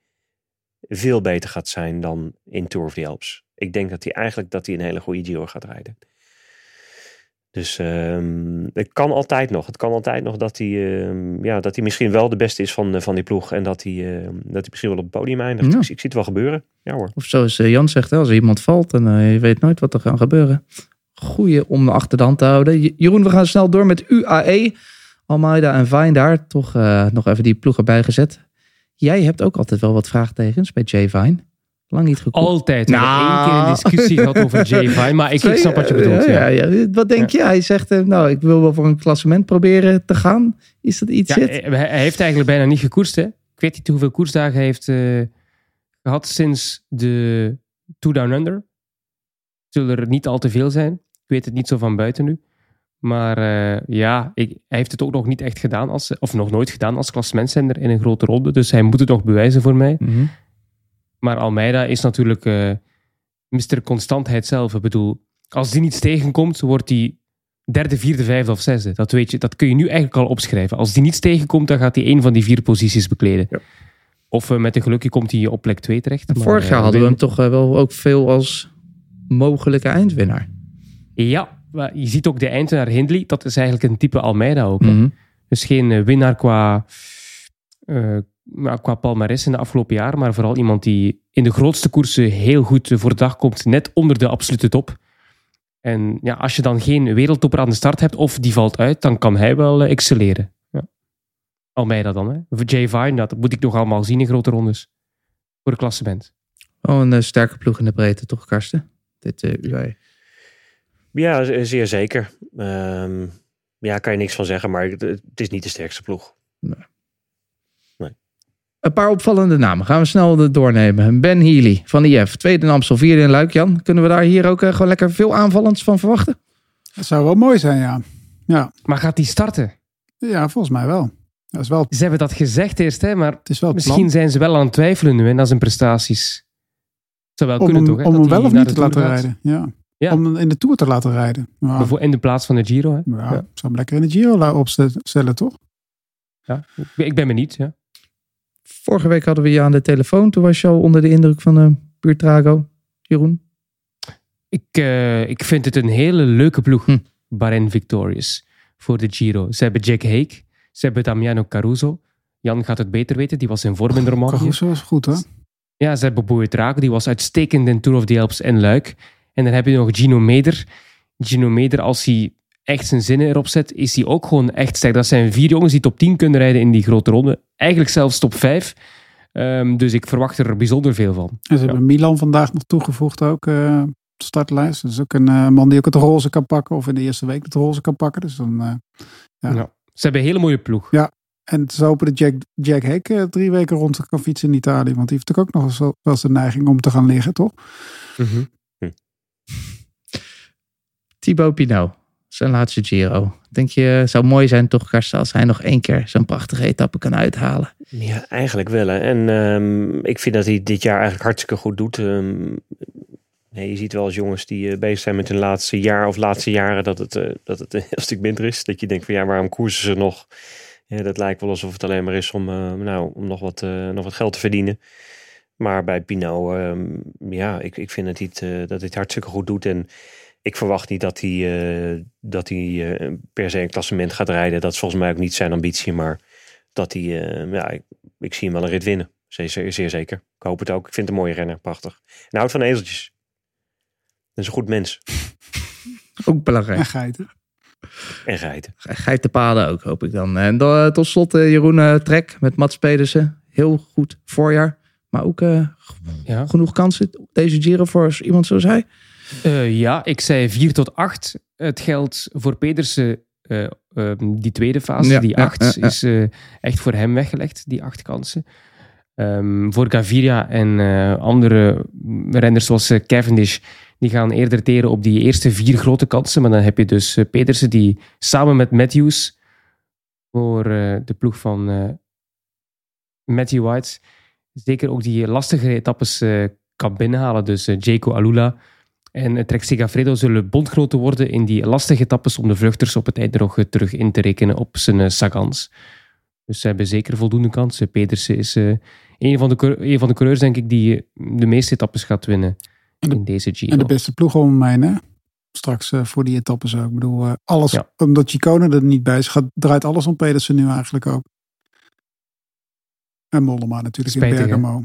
veel beter gaat zijn dan in Tour of the Alps. Ik denk dat hij eigenlijk dat hij een hele goede Giro gaat rijden. Dus ehm, het kan altijd nog. Het kan altijd nog dat hij, ehm, ja, dat hij misschien wel de beste is van, eh, van die ploeg. En dat hij, ehm, dat hij misschien wel op het podium eindigt. Ja. Ik, zie- ik zie het wel gebeuren. Ja hoor. Of zoals eh, Jan zegt, als er iemand valt en eh, je weet nooit wat er gaat gebeuren. Goeie om achter de hand te houden. Jeroen, we gaan snel door met UAE. Almeida en Vine daar. Toch nog even die ploeg erbij gezet. Jij hebt ook altijd wel wat vraagtekens bij Jay Vine. Lang niet gekocht. Altijd. We hebben Nou. één keer een discussie gehad over J. Vine, maar ik, ik snap wat je bedoelt. Ja, Ja, ja. Wat denk je? Hij zegt, eh, nou, ik wil wel voor een klassement proberen te gaan. Is dat iets? Ja, zit? hij, heeft eigenlijk bijna niet gekoerst. Hè? Ik weet niet hoeveel koersdagen hij heeft eh, gehad sinds de Two Down Under. Zullen er niet al te veel zijn. Ik weet het niet zo van buiten nu. Maar eh, ja, ik, hij heeft het ook nog niet echt gedaan, als, of nog nooit gedaan als klassementzender in een grote ronde. Dus hij moet het nog bewijzen voor mij. Mhm. Maar Almeida is natuurlijk eh Mr. Constantheid zelf. Ik bedoel, als die niets tegenkomt, wordt hij derde, vierde, vijfde of zesde. Dat, weet je, dat kun je nu eigenlijk al opschrijven. Als die niets tegenkomt, dan gaat hij één van die vier posities bekleden. Ja. Of eh, met een gelukje komt hij op plek 2 terecht. Maar, Vorig eh, jaar hadden we hem toch eh, wel ook veel als mogelijke eindwinnaar. Ja, maar je ziet ook de eindwinnaar Hindley. Dat is eigenlijk een type Almeida ook. Mhm. Dus geen eh, winnaar qua, ja, qua palmares in de afgelopen jaren, maar vooral iemand die in de grootste koersen heel goed eh, voor de dag komt, net onder de absolute top. En ja, als je dan geen wereldtopper aan de start hebt of die valt uit, dan kan hij wel eh, excelleren. Ja. Almeida dan, hè. Of Jay Vine, dat moet ik nog allemaal zien in grote rondes. Voor de klassement. Oh, een eh, sterke ploeg in de breedte, toch, Karsten? Dit eh UAE. Ja, zeer zeker. Ehm, ja, kan je niks van zeggen, maar het, het is niet de sterkste ploeg. Een paar opvallende namen. Gaan we snel doornemen. Ben Healy van IF. Tweede in Amstel, vierde in Luik. Jan, kunnen we daar hier ook eh, gewoon lekker veel aanvallends van verwachten? Dat zou wel mooi zijn, ja. Ja, Maar gaat die starten? ja volgens mij wel. Dat is wel, Ze hebben dat gezegd eerst, hè, maar het is wel het Misschien plan. zijn ze wel aan het twijfelen nu hè, naar zijn prestaties. Zou wel om kunnen hem, toch? Hè, om dat hem wel of niet te laten gaat. rijden. Ja. Ja. Om hem in de Tour te laten rijden. Ja, In de plaats van de Giro. Hè? ja, Ja. ik zou hem lekker in de Giro opstellen, toch? Ja. Ik- Ik ben benieuwd. Ja. Vorige week hadden we je aan de telefoon. Toen was je al onder de indruk van uh, Buurtrago. Jeroen? Ik, eh, ik vind het een hele leuke ploeg. Hm. Bahrain Victorious voor de Giro. Ze hebben Jack Hake. Ze hebben Damiano Caruso. Jan gaat het beter weten. Die was in vorm in de Romandie. Caruso was goed, hoor. Ja, ze hebben Boertrago. Die was uitstekend in Tour of the Alps en Luik. En dan heb je nog Gino Meder. Gino Meder, als hij echt zijn zinnen erop zet, is hij ook gewoon echt sterk. Dat zijn vier jongens die top 10 kunnen rijden in die grote ronde. Eigenlijk zelfs top 5. Ehm, dus ik verwacht er bijzonder veel van. En ze hebben Milan vandaag nog toegevoegd ook. eh, op de startlijst. Dus ook een eh, man die ook het roze kan pakken. Of in de eerste week het roze kan pakken. Dus dan, eh, Ja. Ja. Ze hebben een hele mooie ploeg. en het is hopen dat Jack, Jack Heck eh, drie weken rond kan fietsen in Italië. Want die heeft natuurlijk ook nog eens wel eens de neiging om te gaan liggen, toch? Mhm. Thibaut Pinot, zijn laatste Giro. Denk je, het zou mooi zijn toch, Karsten, als hij nog één keer zo'n prachtige etappe kan uithalen. Ja, eigenlijk wel. En ehm, ik vind dat hij dit jaar eigenlijk hartstikke goed doet. Ehm, nee, je ziet wel als jongens die eh, bezig zijn met hun laatste jaar of laatste jaren dat het, eh, dat het een heel stuk minder is. Dat je denkt van ja, waarom koersen ze nog? Ja, dat lijkt wel alsof het alleen maar is om, eh, nou, om nog, wat, eh, nog wat geld te verdienen. Maar bij Pinot, ehm, ja, ik, ik vind dat hij, het, eh, dat het hartstikke goed doet. En ik verwacht niet dat hij, eh, dat hij eh, per se een klassement gaat rijden. Dat is volgens mij ook niet zijn ambitie. Maar dat hij, eh, ja, ik, ik zie hem wel een rit winnen. Zeer, zeer, zeer zeker. Ik hoop het ook. Ik vind het een mooie renner. Prachtig. En houdt van ezeltjes. Dat is een goed mens. Ook belangrijk. En geiten. En geiten. Geitenpaden ook, hoop ik dan. En dan, tot slot eh, Jeroen Trek met Mats Pedersen. Heel goed voorjaar. Maar ook eh, Ja. genoeg kansen deze Giro voor iemand zoals hij. Eh, ja, ik zei 4 tot 8. Het geldt voor Pedersen, eh, ehm, die tweede fase, Ja, die ja, 8, ja, ja. is eh, echt voor hem weggelegd, die acht kansen. Ehm, voor Gaviria en andere renners zoals Cavendish, die gaan eerder teren op die eerste vier grote kansen. Maar dan heb je dus Pedersen die samen met Matthews voor de ploeg van Matthew White zeker ook die lastige etappes kan binnenhalen. Dus Jaco Alula en Trek Segafredo zullen bondgenoten worden in die lastige etappes om de vluchters op het einde nog eh, terug in te rekenen op zijn eh, Sagans. Dus ze hebben zeker voldoende kansen. Pedersen is eh, een, van de, een van de coureurs, denk ik, die de meeste etappes gaat winnen de- in deze Giro. En de beste ploeg om mij, hè? Straks voor die etappes ook. Ik bedoel, alles, Ja. omdat Chicone er niet bij is, gaat, draait alles om Pedersen nu eigenlijk ook. En Mollema natuurlijk Spijtig, hè? in Bergamo.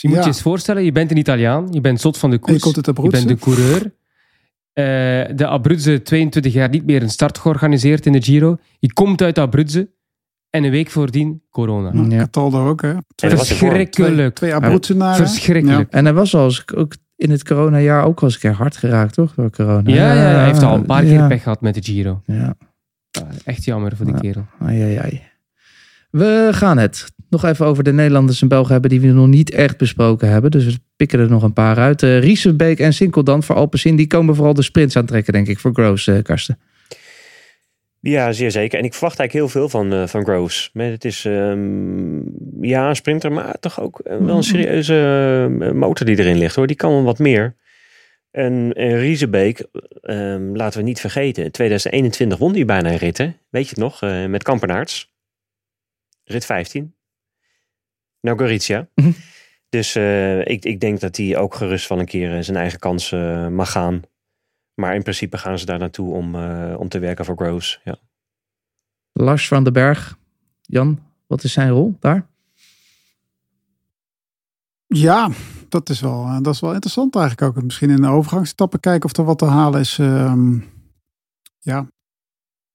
Je moet Ja. je eens voorstellen, je bent een Italiaan, je bent zot van de je koers, komt uit je Abruzzo. bent de coureur. Eh, de Abruzze 22 jaar niet meer een start georganiseerd in de Giro. Je komt uit Abruzze en een week voordien corona. Nou, Ja. Cataldo ook, hè? Verschrikkelijk. Twee Abruzzenaren. Verschrikkelijk. En hij was al eens, ook in het coronajaar ook al eens een keer hard geraakt, toch? Door corona. Ja, ja, hij heeft al een paar keer ja. pech gehad met de Giro. Ja, Ah, Echt jammer voor die Ja. kerel. ai, ai, ai. We gaan het nog even over de Nederlanders en Belgen hebben die we nog niet echt besproken hebben. Dus we pikken er nog een paar uit. Uh, Riesenbeek en Sinkeldam voor Alpecin, die komen vooral de sprints aantrekken, denk ik, voor Groves, eh, Karsten. Ja, zeer zeker. En ik verwacht eigenlijk heel veel van, eh, van Groves. Het is ehm, ja, een sprinter, maar toch ook eh, wel een serieuze eh, motor die erin ligt hoor. Die kan wel wat meer. En, en Riesebeek, ehm, laten we niet vergeten. In 2021 won hij bijna een rit? Weet je het nog? Eh, met Kampenaerts. Rit 15. Nou, Gorizia. Mhm. Dus eh, ik, ik denk dat hij ook gerust van een keer eh, zijn eigen kans eh, mag gaan. Maar in principe gaan ze daar naartoe om, eh, om te werken voor Groves. Ja. Lars van den Berg. Jan, wat is zijn rol daar? Ja, dat is, wel, dat is wel interessant eigenlijk ook. Misschien in de overgangsetappen kijken of er wat te halen is. Ehm, ja.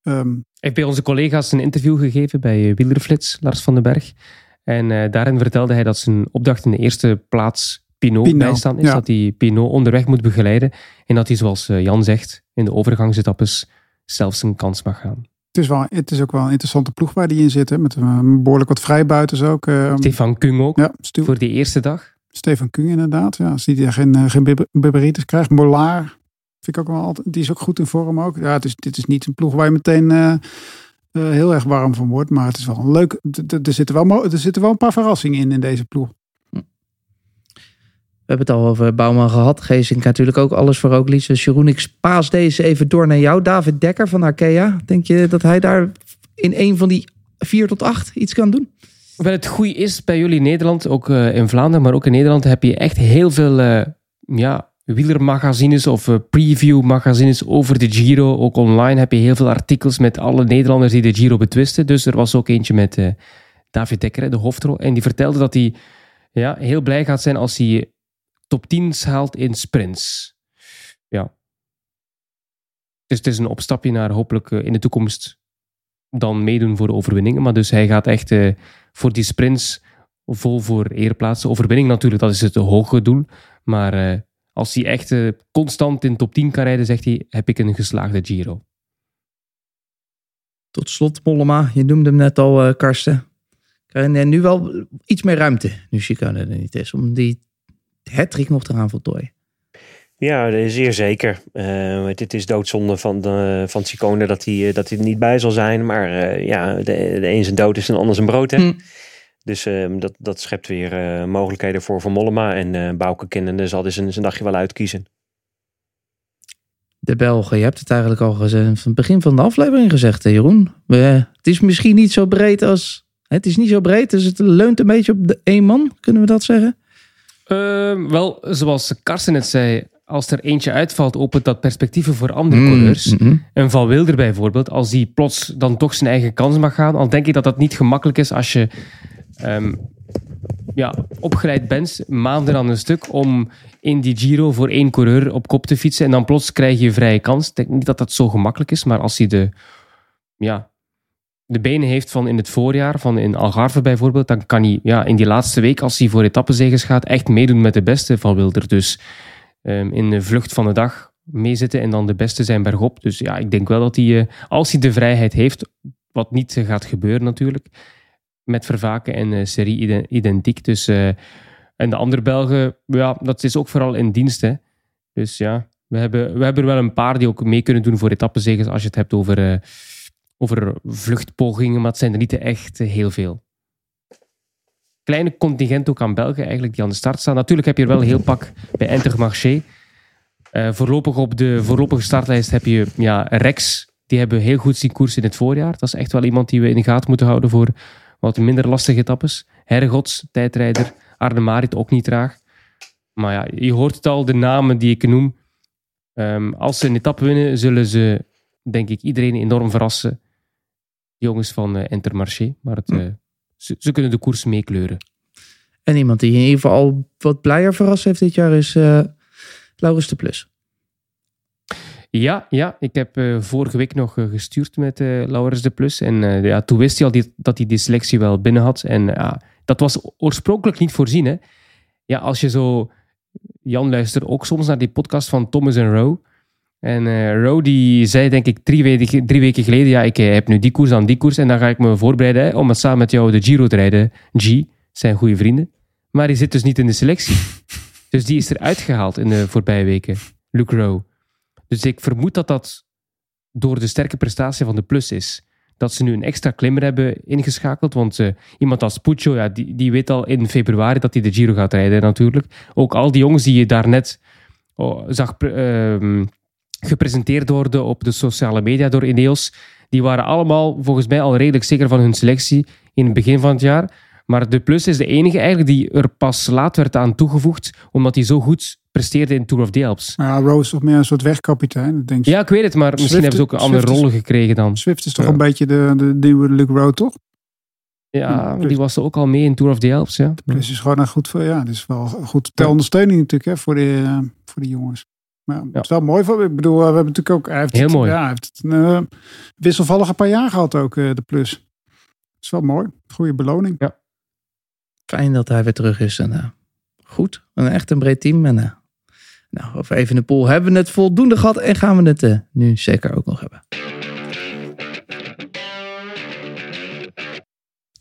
Hij heeft bij onze collega's een interview gegeven bij eh, Wielerflits, Lars van den Berg. En eh, daarin vertelde hij dat zijn opdracht in de eerste plaats Pinot, Pinot, bijstaan is. ja. Dat hij Pinot onderweg moet begeleiden. En dat hij, zoals eh, Jan zegt, in de overgangsetappes zelfs een kans mag gaan. het, is wel, het is ook wel een interessante ploeg waar die in zit. Hè, met eh, behoorlijk wat vrijbuiters ook. ehm, Stefan Kung ook, ja, voor die eerste dag. Stefan Kung inderdaad. Ja, als die geen, geen bib- bibberitis krijgt. Molaar vind ik ook wel altijd. Die is ook goed in vorm ook. Ja, het is, dit is niet een ploeg waar je meteen eh, eh, heel erg warm van wordt. Maar het is wel een leuk. Er zitten wel, er zitten wel een paar verrassingen in in deze ploeg. We hebben het al over Bouwman gehad. Geesink natuurlijk ook alles voor Roglic. Dus Jeroen, ik spaas deze even door naar jou. David Dekker van Arkea. Denk je dat hij daar in een van die vier tot acht iets kan doen? Wel, het goede is bij jullie in Nederland, ook eh, in Vlaanderen, maar ook in Nederland, heb je echt heel veel eh, ja, wielermagazines of eh, preview-magazines over de Giro. Ook online heb je heel veel artikels met alle Nederlanders die de Giro betwisten. Dus er was ook eentje met eh, David Dekker, de hoofdrol. En die vertelde dat hij ja, heel blij gaat zijn als hij top 10 haalt in sprints. Ja. Dus het is een opstapje naar hopelijk eh, in de toekomst dan meedoen voor de overwinningen. Maar dus hij gaat echt voor die sprints vol voor eerplaatsen. Overwinning natuurlijk, dat is het hoge doel. Maar als hij echt eh, constant in top 10 kan rijden, zegt hij, heb ik een geslaagde Giro. Tot slot, Mollema, je noemde hem net al, eh, Karsten. Je nu wel iets meer ruimte, nu Chicane er niet is, om die hat nog te gaan voltooien. Ja, zeer zeker. Uh, het is doodzonde van, de, van Ciccone dat hij, eh, dat hij er niet bij zal zijn. Maar uh, ja, de, de een zijn dood is een ander zijn brood. Hè? Hm. Dus uh, dat, dat schept weer mogelijkheden voor Van Mollema. En uh, Bouke kennende zal hij zijn, zijn dagje wel uitkiezen. De Belgen, je hebt het eigenlijk al gezegd, van het begin van de aflevering gezegd, hè, Jeroen. We, het is misschien niet zo breed als... Het is niet zo breed, dus het leunt een beetje op de één man, kunnen we dat zeggen? Ehm, wel, zoals Karsten het zei, als er eentje uitvalt, opent dat perspectieven voor andere Mm, coureurs. mhm. Een Van Wilder bijvoorbeeld, als die plots dan toch zijn eigen kans mag gaan, dan denk ik dat dat niet gemakkelijk is als je ehm, ja, opgeleid bent, maanden aan een stuk, om in die Giro voor één coureur op kop te fietsen en dan plots krijg je vrije kans. Ik denk niet dat dat zo gemakkelijk is, maar als hij de, ja, de benen heeft van in het voorjaar, van in Algarve bijvoorbeeld, dan kan hij ja, in die laatste week, als hij voor etappenzegers gaat, echt meedoen met de beste van Wilder. Dus ehm, in de vlucht van de dag meezitten en dan de beste zijn bergop. Dus ja, ik denk wel dat hij, eh, als hij de vrijheid heeft, wat niet gaat gebeuren natuurlijk, met Vervaken en eh, Serie ide- identiek. Dus, eh, en de andere Belgen, ja, dat is ook vooral in dienst. Dus ja, we hebben, we hebben er wel een paar die ook mee kunnen doen voor etappenzegers als je het hebt over, eh, over vluchtpogingen, maar het zijn er niet echt heel veel. Kleine contingent ook aan Belgen eigenlijk die aan de start staan. Natuurlijk heb je er wel heel pak bij Intermarché. Eh voorlopig op de voorlopige startlijst heb je ja, Rex. Die hebben heel goed zien koers in het voorjaar. Dat is echt wel iemand die we in de gaten moeten houden voor wat minder lastige etappes. Hergots, tijdrijder. Arne Marit ook niet traag. Maar ja, je hoort het al, de namen die ik noem. Ehm, als ze een etappe winnen, zullen ze, denk ik, iedereen enorm verrassen. De jongens van eh, Intermarché. Maar het, eh, ze, ze kunnen de koers meekleuren. En iemand die in ieder geval al wat blijer verrast heeft dit jaar is eh Laurens de Plus. Ja, ja, ik heb eh, vorige week nog eh, gestuurd met eh Laurens de Plus. En ja, toen wist hij al dat hij die selectie wel binnen had. En ja, dat was oorspronkelijk niet voorzien. Hè? Ja, als je zo... Jan luistert ook soms naar die podcast van Thomas en Rowe. En eh Rowe die zei denk ik drie weken, drie weken geleden... Ja, ik heb nu die koers aan die koers. En dan ga ik me voorbereiden om het samen met jou de Giro te rijden. G, zijn goede vrienden. Maar die zit dus niet in de selectie. dus die is eruit gehaald in de voorbije weken. Luke Rowe. Dus ik vermoed dat dat door de sterke prestatie van de Plus is. Dat ze nu een extra klimmer hebben ingeschakeld. Want eh, iemand als Puccio, ja, die, die weet al in februari dat hij de Giro gaat rijden natuurlijk. Ook al die jongens die je daarnet oh, zag ehm, gepresenteerd worden op de sociale media door Ineos. Die waren allemaal volgens mij al redelijk zeker van hun selectie in het begin van het jaar. Maar de Plus is de enige eigenlijk die er pas laat werd aan toegevoegd. Omdat hij zo goed presteerde in Tour of the Alps. Ja, Rose is toch meer een soort wegkapitein. Ik denk, Ja, ik weet het, maar misschien Swift- hebben ze ook een andere Swift is- rollen gekregen dan. Swift is toch Ja. een beetje de, de nieuwe Luke Rowe, toch? Ja, dus- die was er ook al mee in Tour of the Alps, ja. Dus is gewoon een goed voor, ja, is wel goed ter ondersteuning natuurlijk hè, voor, de, eh, voor de jongens. Maar ja, het is wel mooi. Voor, ik bedoel, eh, we hebben natuurlijk ook. Hij heeft Heel het, mooi. Ja, hij heeft het een eh, wisselvallige paar jaar gehad ook, eh, de plus. Het is wel mooi. Goede beloning. Fijn dat hij weer terug is. En, eh, goed, een echt een breed team. En, nou, over even de pool hebben we het voldoende gehad. En gaan we het eh, nu zeker ook nog hebben.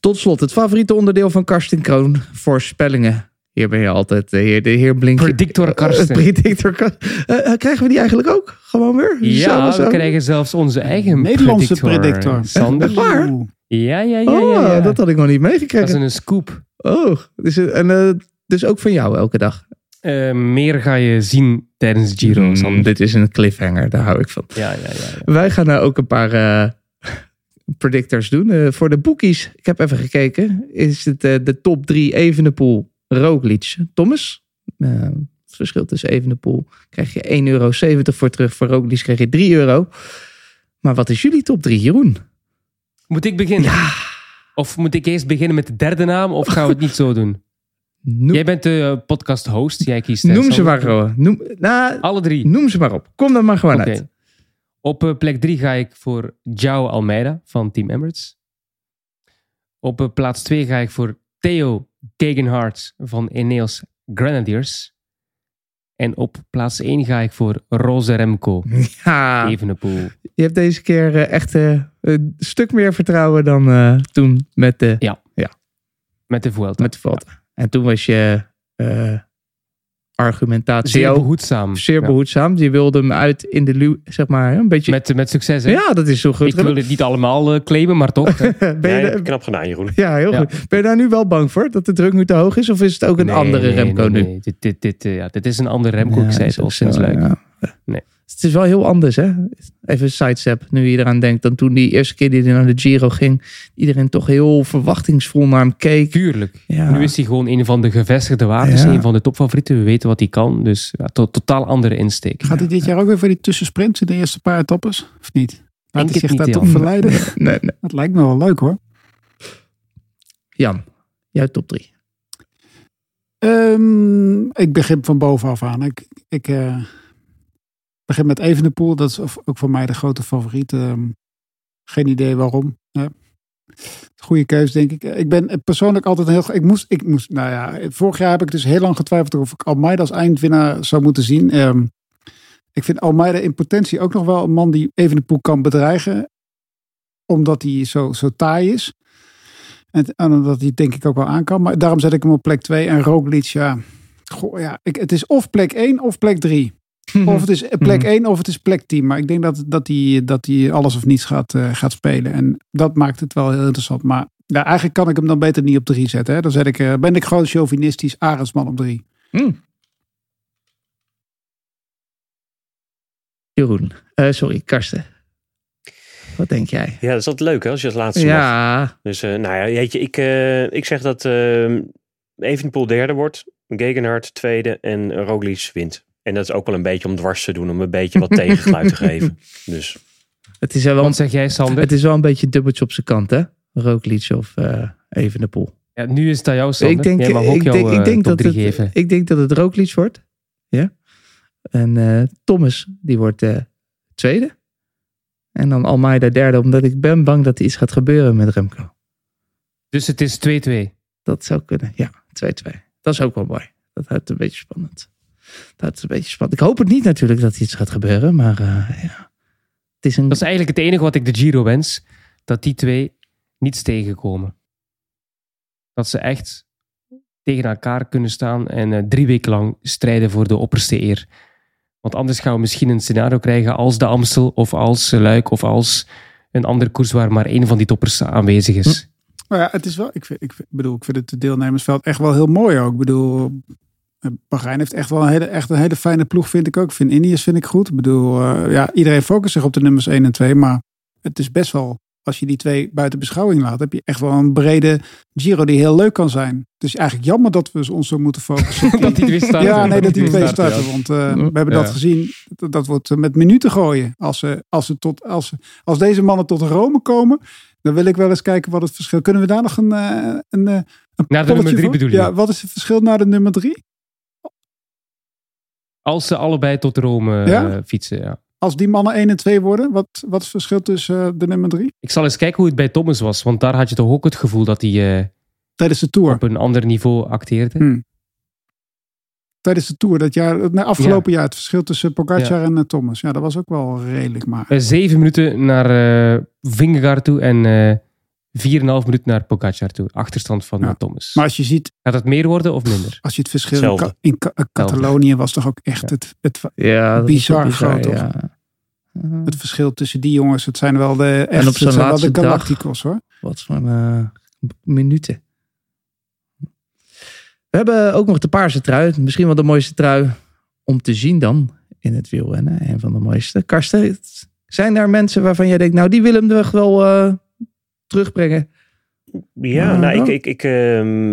Tot slot, het favoriete onderdeel van Karsten Kroon. Voorspellingen. Hier ben je altijd de heer, de heer Blink. Predictor Karsten. Eh, predictor Karsten. Eh, eh, krijgen we die eigenlijk ook? Gewoon weer? Ja, Zo, we zo? krijgen zelfs onze eigen Nederlandse predictor. predictor. Sander. Waar? Ja, ja, ja, Oh, ja. ja. dat had ik nog niet Dat is meegekregen. een scoop. Oh, dus, eh, en, eh, dus ook van jou elke dag. Eh, meer ga je zien tijdens de Giro, Mm, dit is een cliffhanger, daar hou ik van. Ja, ja, ja. Wij gaan nou ook een paar eh, predictors doen. Eh, voor de boekies, ik heb even gekeken, is het de top 3 Evenepoel, Roglic, Thomas. Het verschil tussen Evenepoel krijg je 1,70 euro voor terug. Voor Roglic krijg je 3 euro. Maar wat is jullie top 3, Jeroen? Moet ik beginnen? Of moet ik eerst beginnen met de derde naam, of gaan we het niet zo doen? Noem, Jij bent de eh, podcast-host, jij kiest. hè, noem ze maar gewoon. Noem, nou, Alle drie. noem ze maar op. Kom er maar gewoon uit. Op eh, plek 3 ga ik voor João Almeida van Team Emirates. Op eh, plaats 2 ga ik voor Theo Gegenhardt van Ineos Grenadiers. En op plaats 1 ga ik voor Roze Remco. Ja, Evenepoel. je hebt deze keer echt een stuk meer vertrouwen dan toen met de, Met de Vuelta. met de Vuelta. En toen was je eh, argumentatie Zeer behoedzaam. zeer Ja. behoedzaam. Je wilde hem uit in de lu, zeg maar, een beetje... Met, met succes, hè? ja, dat is zo goed. ik wil het niet allemaal eh, claimen, maar toch. ben je Ja, knap gedaan, Jeroen. ja, heel Ja. goed. Ben je daar nu wel bang voor? Dat de druk nu te hoog is? Of is het ook een Nee, andere nee, Remco nee, nu? nee. Dit, dit, dit, eh, ja, dit is een andere Remco. ik zei is het al sinds ja. Nee. Het is wel heel anders, hè? Even een sidestep, nu je eraan denkt. Dan toen die eerste keer die hij naar de Giro ging, iedereen toch heel verwachtingsvol naar hem keek. Tuurlijk. Ja. Nu is hij gewoon een van de gevestigde. Ja. Een van de topfavorieten. We weten wat hij kan. Dus ja, to- totaal andere insteek. Gaat hij dit jaar ook weer voor die tussensprints in de eerste paar etappes? Of niet? Laat hij zich daar toch verleiden? Nee, nee. Dat lijkt me wel leuk hoor. Jan, jouw top drie. Ehm, ik begin van bovenaf aan. Ik, ik eh, begin met Evenepoel. Dat is ook voor mij de grote favoriet. Ehm, geen idee waarom. Goede keus, denk ik. Ik ben persoonlijk altijd heel... Ik moest, ik moest, nou ja, vorig jaar heb ik dus heel lang getwijfeld of ik Almeida als eindwinnaar zou moeten zien. Ehm, ik vind Almeida in potentie ook nog wel een man die Evenepoel kan bedreigen. Omdat hij zo, zo taai is. En, en omdat hij denk ik ook wel aan kan. Maar daarom zet ik hem op plek 2. En Roglic, ja... Ja ik, het is of plek 1 of plek 3. Of het is plek 1 of het is plek 10. Maar ik denk dat, dat, hij, dat hij alles of niets gaat, eh, gaat spelen. En dat maakt het wel heel interessant. Maar ja, eigenlijk kan ik hem dan beter niet op 3 zetten. Hè. Dan zet ik, eh, ben ik gewoon chauvinistisch Arendsman op 3. Hm. Jeroen, eh, sorry, Karsten. Wat denk jij? Ja, dat is altijd leuk hè, als je als laatste mag. Ja, Dus nou ja, weet je, ik, eh, ik zeg dat uh, Evenepoel derde wordt. Gegenhard tweede en Roglic wint. En dat is ook wel een beetje om dwars te doen. Om een beetje wat tegengeluid te geven. Dus het is, wel, Wat zeg jij, Sander? het is wel een beetje een dubbeltje op zijn kant, hè? Roglic of eh even de pool. Ja, nu is het aan jou, Sander. Ik denk, ook ik jouw denk, ik eh, denk top dat 3 het, geven. ik denk dat het Roglic wordt. Ja. En eh, Thomas, die wordt eh, tweede. En dan Almeida derde, omdat ik ben bang dat er iets gaat gebeuren met Remco. Dus het is 2-2. Dat zou kunnen. Ja, 2-2. Dat is ook wel mooi. Dat houdt het een beetje spannend. Dat het een beetje spannend. Ik hoop het niet natuurlijk dat er iets gaat gebeuren, maar eh, ja. Het is een... Dat is eigenlijk het enige wat ik de Giro wens. Dat die twee niets tegenkomen. Dat ze echt tegen elkaar kunnen staan en eh, drie weken lang strijden voor de opperste eer. Want anders gaan we misschien een scenario krijgen als de Amstel of als Luik of als een andere koers waar maar één van die toppers aanwezig is. Maar ja, het is wel, ik, vind, ik bedoel, ik vind het deelnemersveld echt wel heel mooi ook. Ik bedoel, eh, Bahrein heeft echt wel een hele, echt een hele fijne ploeg, vind ik ook. Ik vind Indiërs vind ik goed. Ik bedoel, uh, ja, iedereen focust zich op de nummers 1 en 2, maar het is best wel, als je die twee buiten beschouwing laat, heb je echt wel een brede Giro die heel leuk kan zijn. Het is eigenlijk jammer dat we ons zo moeten focussen. dat die twee starten. Ja, nee, dat die twee starten, ja. Want uh, we hebben Ja. dat gezien. Dat, dat wordt met minuten gooien. Als, ze, als, ze tot, als, als deze mannen tot Rome komen, dan wil ik wel eens kijken wat het verschil. Kunnen we daar nog een, een, een Naar de nummer drie bedoel je? Ja, wat is het verschil naar de nummer drie? Als ze allebei tot Rome Ja? uh, fietsen, ja. Als die mannen 1 en 2 worden, wat, wat is het verschil tussen uh, de nummer 3? Ik zal eens kijken hoe het bij Thomas was. Want daar had je toch ook het gevoel dat hij uh, tijdens de Tour op een ander niveau acteerde. Hmm. Tijdens de Tour, dat jaar, het afgelopen ja. jaar, het verschil tussen Pogacar ja. en Thomas. Ja, dat was ook wel redelijk. Maar... Zeven minuten naar uh, Vingegaard toe en 4,5 minuten naar Pogacar toe. Achterstand van ja. Thomas. Maar als je ziet... Gaat het meer worden of minder? Als je het verschil in, Ka in Ka Catalonië was toch ook echt ja. het, het ja, bizar, bizar groot, toch? Ja. Het verschil tussen die jongens, het zijn wel de echt, en op het zijn wel de dag, Galacticos hoor. Wat voor uh, minuten. We hebben ook nog de paarse trui. Misschien wel de mooiste trui om te zien dan in het wielrennen. Een van de mooiste. Karsten, zijn er mensen waarvan jij denkt, nou die willen hem wel uh, terugbrengen? Ja, nou ik, ik, ik, uh,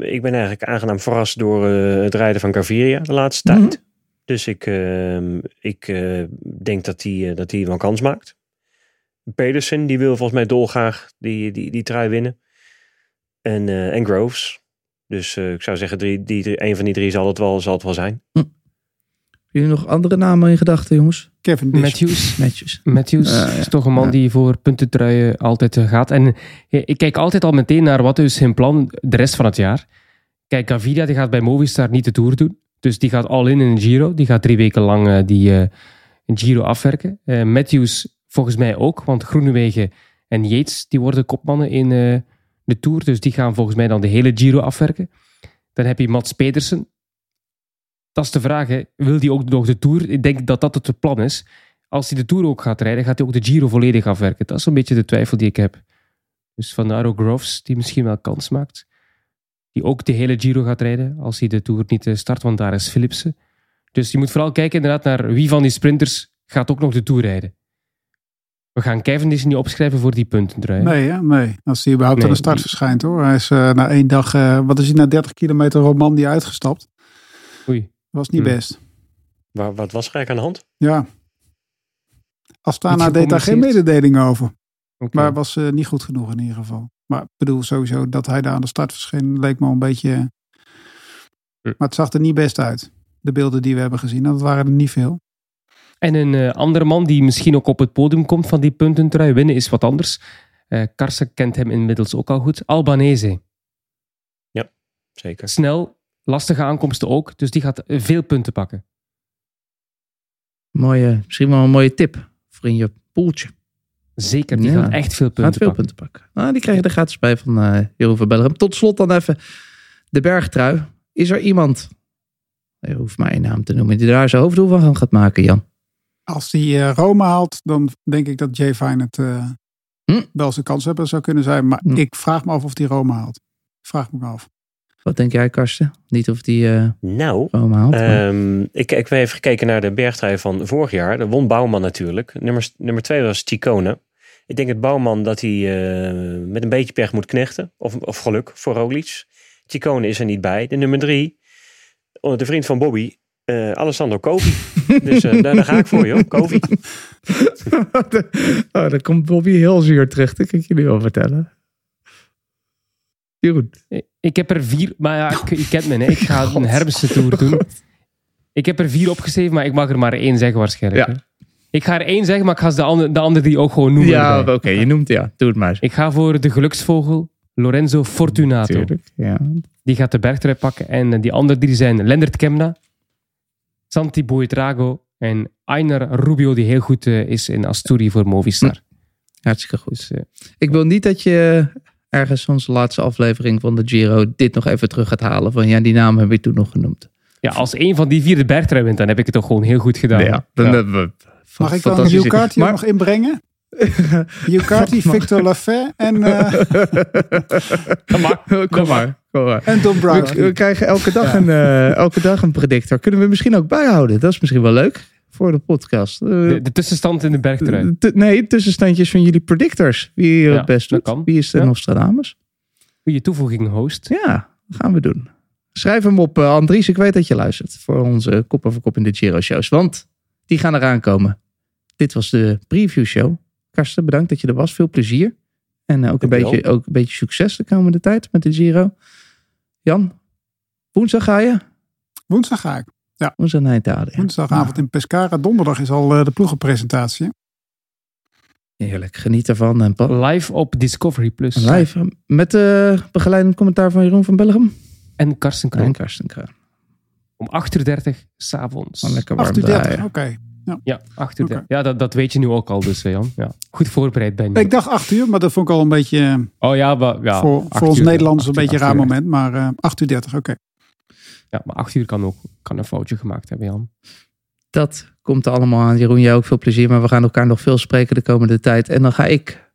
ik ben eigenlijk aangenaam verrast door uh, het rijden van Gaviria de laatste tijd. Mm -hmm. Dus ik, ehm, ik eh, denk dat hij dat wel kans maakt. Pedersen, die wil volgens mij dolgraag die, die, die trui winnen. En, en Groves. Dus ik zou zeggen, drie, die, drie, een van die drie zal het wel, zal het wel zijn. Hm. Jullie nog andere namen in gedachten, jongens? Kevin Dish. Matthews. Matthews ja. is toch een man Ja. die voor puntentruien altijd eh, gaat. En eh, ik kijk altijd al meteen naar wat is zijn plan de rest van het jaar. Kijk, Gaviria die gaat bij Movistar niet de Tour doen. Dus die gaat all in in een Giro. Die gaat drie weken lang eh, die eh, Giro afwerken. Eh, Matthews volgens mij ook, want Groenewegen en Yates die worden kopmannen in eh, de Tour. Dus die gaan volgens mij dan de hele Giro afwerken. Dan heb je Mats Pedersen. Dat is de vraag, hè. wil die ook nog de Tour? Ik denk dat dat het plan is als hij de Tour ook gaat rijden, gaat hij ook de Giro volledig afwerken. Dat is een beetje de twijfel die ik heb. Dus vandaar ook Groves, die misschien wel kans maakt. Die ook de hele Giro gaat rijden, als hij de Tour niet eh, start, want daar is Philipsen. Dus je moet vooral kijken inderdaad naar wie van die sprinters gaat ook nog de Tour rijden. We gaan Cavendish niet opschrijven voor die puntentrui. hè? Nee, hè? nee. Als hij überhaupt Nee, aan de start die- verschijnt hoor. Hij is eh, na één dag, eh, wat is hij na 30 kilometer Romandie uitgestapt. Oei. Was niet Hm. best. Waar, wat was er eigenlijk aan de hand? Ja. Astana deed daar geen mededeling over. Maar was eh, niet goed genoeg in ieder geval. Maar ik bedoel sowieso dat hij daar aan de start verscheen leek me een beetje... Hm. Maar het zag er niet best uit. De beelden die we hebben gezien. Dat waren er niet veel. En een eh, andere man die misschien ook op het podium komt van die puntentrui winnen is wat anders. Eh Karsen kent hem inmiddels ook al goed. Albanese. Zeker. Snel, lastige aankomsten ook. Dus die gaat veel punten pakken. Mooie, misschien wel een mooie tip voor in je poeltje. Zeker, die Ja. gaat echt veel punten Gaat veel pakken. punten pakken. Nou, die krijg je er gratis bij van eh Jeroen van Bellegem. Tot slot dan even de bergtrui. Is er iemand, je hoeft maar één naam te noemen, die daar zijn hoofddoel van gaat maken, Jan? Als hij eh, Rome haalt, dan denk ik dat Jay Fine het eh, Hm. wel zijn kans hebben zou kunnen zijn. Maar Hm. ik vraag me af of hij Rome haalt. Vraag me af. Wat denk jij, Karsten? Niet of die eh Nou, haalt. Ehm, ik, ik heb even gekeken naar de bergtrui van vorig jaar. De won Bouwman natuurlijk. Nummer, nummer twee was Chicone. Ik denk dat Bouwman dat hij eh, met een beetje pech moet knechten. Of, of geluk voor Roglic. Chicone is er niet bij. De nummer drie, de vriend van Bobby, eh, Alessandro Covi. dus daar, daar ga ik voor joh, Covi. oh, dan komt Bobby heel zuur terug. Dat kan ik je nu al Jeroen. Ik heb er vier, maar ja, ik, je kent me, hè. ik ga een Hermse tour doen. Ik heb er vier opgeschreven, maar ik mag er maar één zeggen waarschijnlijk. Ja. hè. Ik ga er één zeggen, maar ik ga de andere, de andere die ook gewoon noemen. Ja, oké, je noemt ja. Doe het maar. Ik ga voor de geluksvogel Lorenzo Fortunato. Tuurlijk, ja. Die gaat de bergtrui pakken. En eh, die andere drie zijn Lennart Kemna, Santi Buitrago en Einar Rubio, die heel goed eh, is in Asturi voor Movistar. Hartstikke goed. Dus, eh, Ik wil niet dat je ergens onze laatste aflevering van de Giro dit nog even terug gaat halen. Van ja, die naam heb je toen nog genoemd. ja, als één van die vier de bergtrui wint, dan heb ik het toch gewoon heel goed gedaan. Ja, dan Ja. hebben we Mag ik dan Hugh Carty Maar- nog inbrengen? Hugh Carty, Victor Lafay en, eh, Kom maar. Kom maar. Kom maar. en Don We, Brown. we krijgen elke dag, een, eh, elke dag een predictor. Kunnen we misschien ook bijhouden? Dat is misschien wel leuk voor de podcast. Eh, De, de tussenstand in de bergtrui. t- nee, tussenstandjes van jullie predictors. Wie Ja, het best dat doet. kan. Wie is de Ja. Nostradamus? Goeie toevoeging, host. Ja, dat gaan we doen. Schrijf hem op, eh, Andries. Ik weet dat je luistert voor onze kop over kop in de Giro-shows. Want die gaan eraan komen. Dit was de preview show. Karsten, bedankt dat je er was. Veel plezier. En eh, ook, een beetje, ook een beetje succes de komende tijd met de Giro. Jan, woensdag ga je? Woensdag ga ik. Woensdag naar Italië. Woensdagavond in Pescara. Donderdag is al eh, de ploegenpresentatie. Heerlijk, geniet ervan. En Live op Discovery Plus. live met de begeleidend commentaar van Jeroen van Bellegem. En Karsten Kroon. En Karsten Kraan. Om 8.30 uur s'avonds. Lekker warm 38, draaien. oké. Ja, 8 uur. Ja, dat, dat weet je nu ook al dus, eh, Jan. Ja. Goed voorbereid ben je. Ik dacht 8 uur, maar dat vond ik al een beetje eh, oh ja, maar, ja voor, 8 voor ons uur, Nederlanders 8 een beetje een 8 raar uur. moment. Maar eh 8 uur 30, oké. Ja, maar 8 uur kan ook kan een foutje gemaakt hebben, Jan. Dat komt allemaal aan. Jeroen, jij ook veel plezier. Maar we gaan elkaar nog veel spreken de komende tijd. En dan ga ik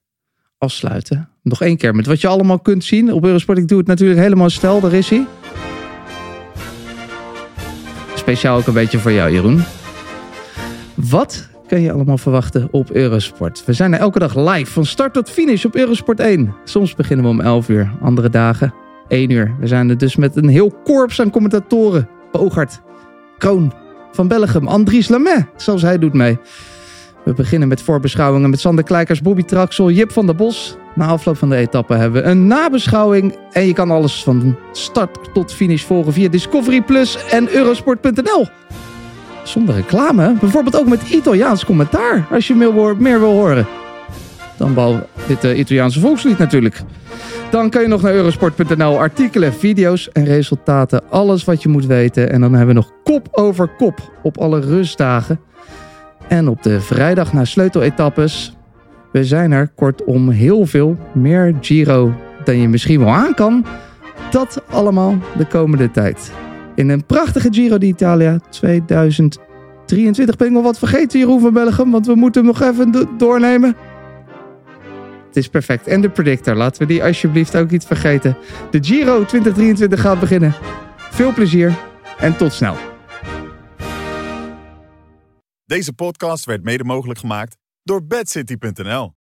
afsluiten. Nog één keer met wat je allemaal kunt zien. Op Eurosport, ik doe het natuurlijk helemaal stel. Daar is hij. Speciaal ook een beetje voor jou, Jeroen. Wat kan je allemaal verwachten op Eurosport? We zijn er elke dag live, van start tot finish op Eurosport 1. Soms beginnen we om 11 uur, andere dagen 1 uur. We zijn er dus met een heel korps aan commentatoren. Bogart, Kroon, Van Bellegem, Andries Lamet. Zelfs hij doet mee. We beginnen met voorbeschouwingen met Sander Kleikers, Bobby Traxel, Jip van der Bos. Na afloop van de etappe hebben we een nabeschouwing. En je kan alles van start tot finish volgen via Discovery Plus en Eurosport.nl. zonder reclame. Bijvoorbeeld ook met Italiaans commentaar, als je meer wil horen. Dan behalve dit eh, Italiaanse volkslied natuurlijk. Dan kan je nog naar eurosport.nl artikelen, video's en resultaten. Alles wat je moet weten. En dan hebben we nog kop over kop op alle rustdagen. En op de vrijdag na sleuteletappes. We zijn er kortom heel veel. Meer Giro dan je misschien wel aan kan. Dat allemaal de komende tijd. In een prachtige Giro d'Italia 2023. Ben ik nog wat vergeten, Jeroen van Bellegem? Want we moeten hem nog even do- doornemen. Het is perfect. En de predictor. Laten we die alsjeblieft ook niet vergeten. De Giro 2023 gaat beginnen. Veel plezier en tot snel. Deze podcast werd mede mogelijk gemaakt door bedcity.nl.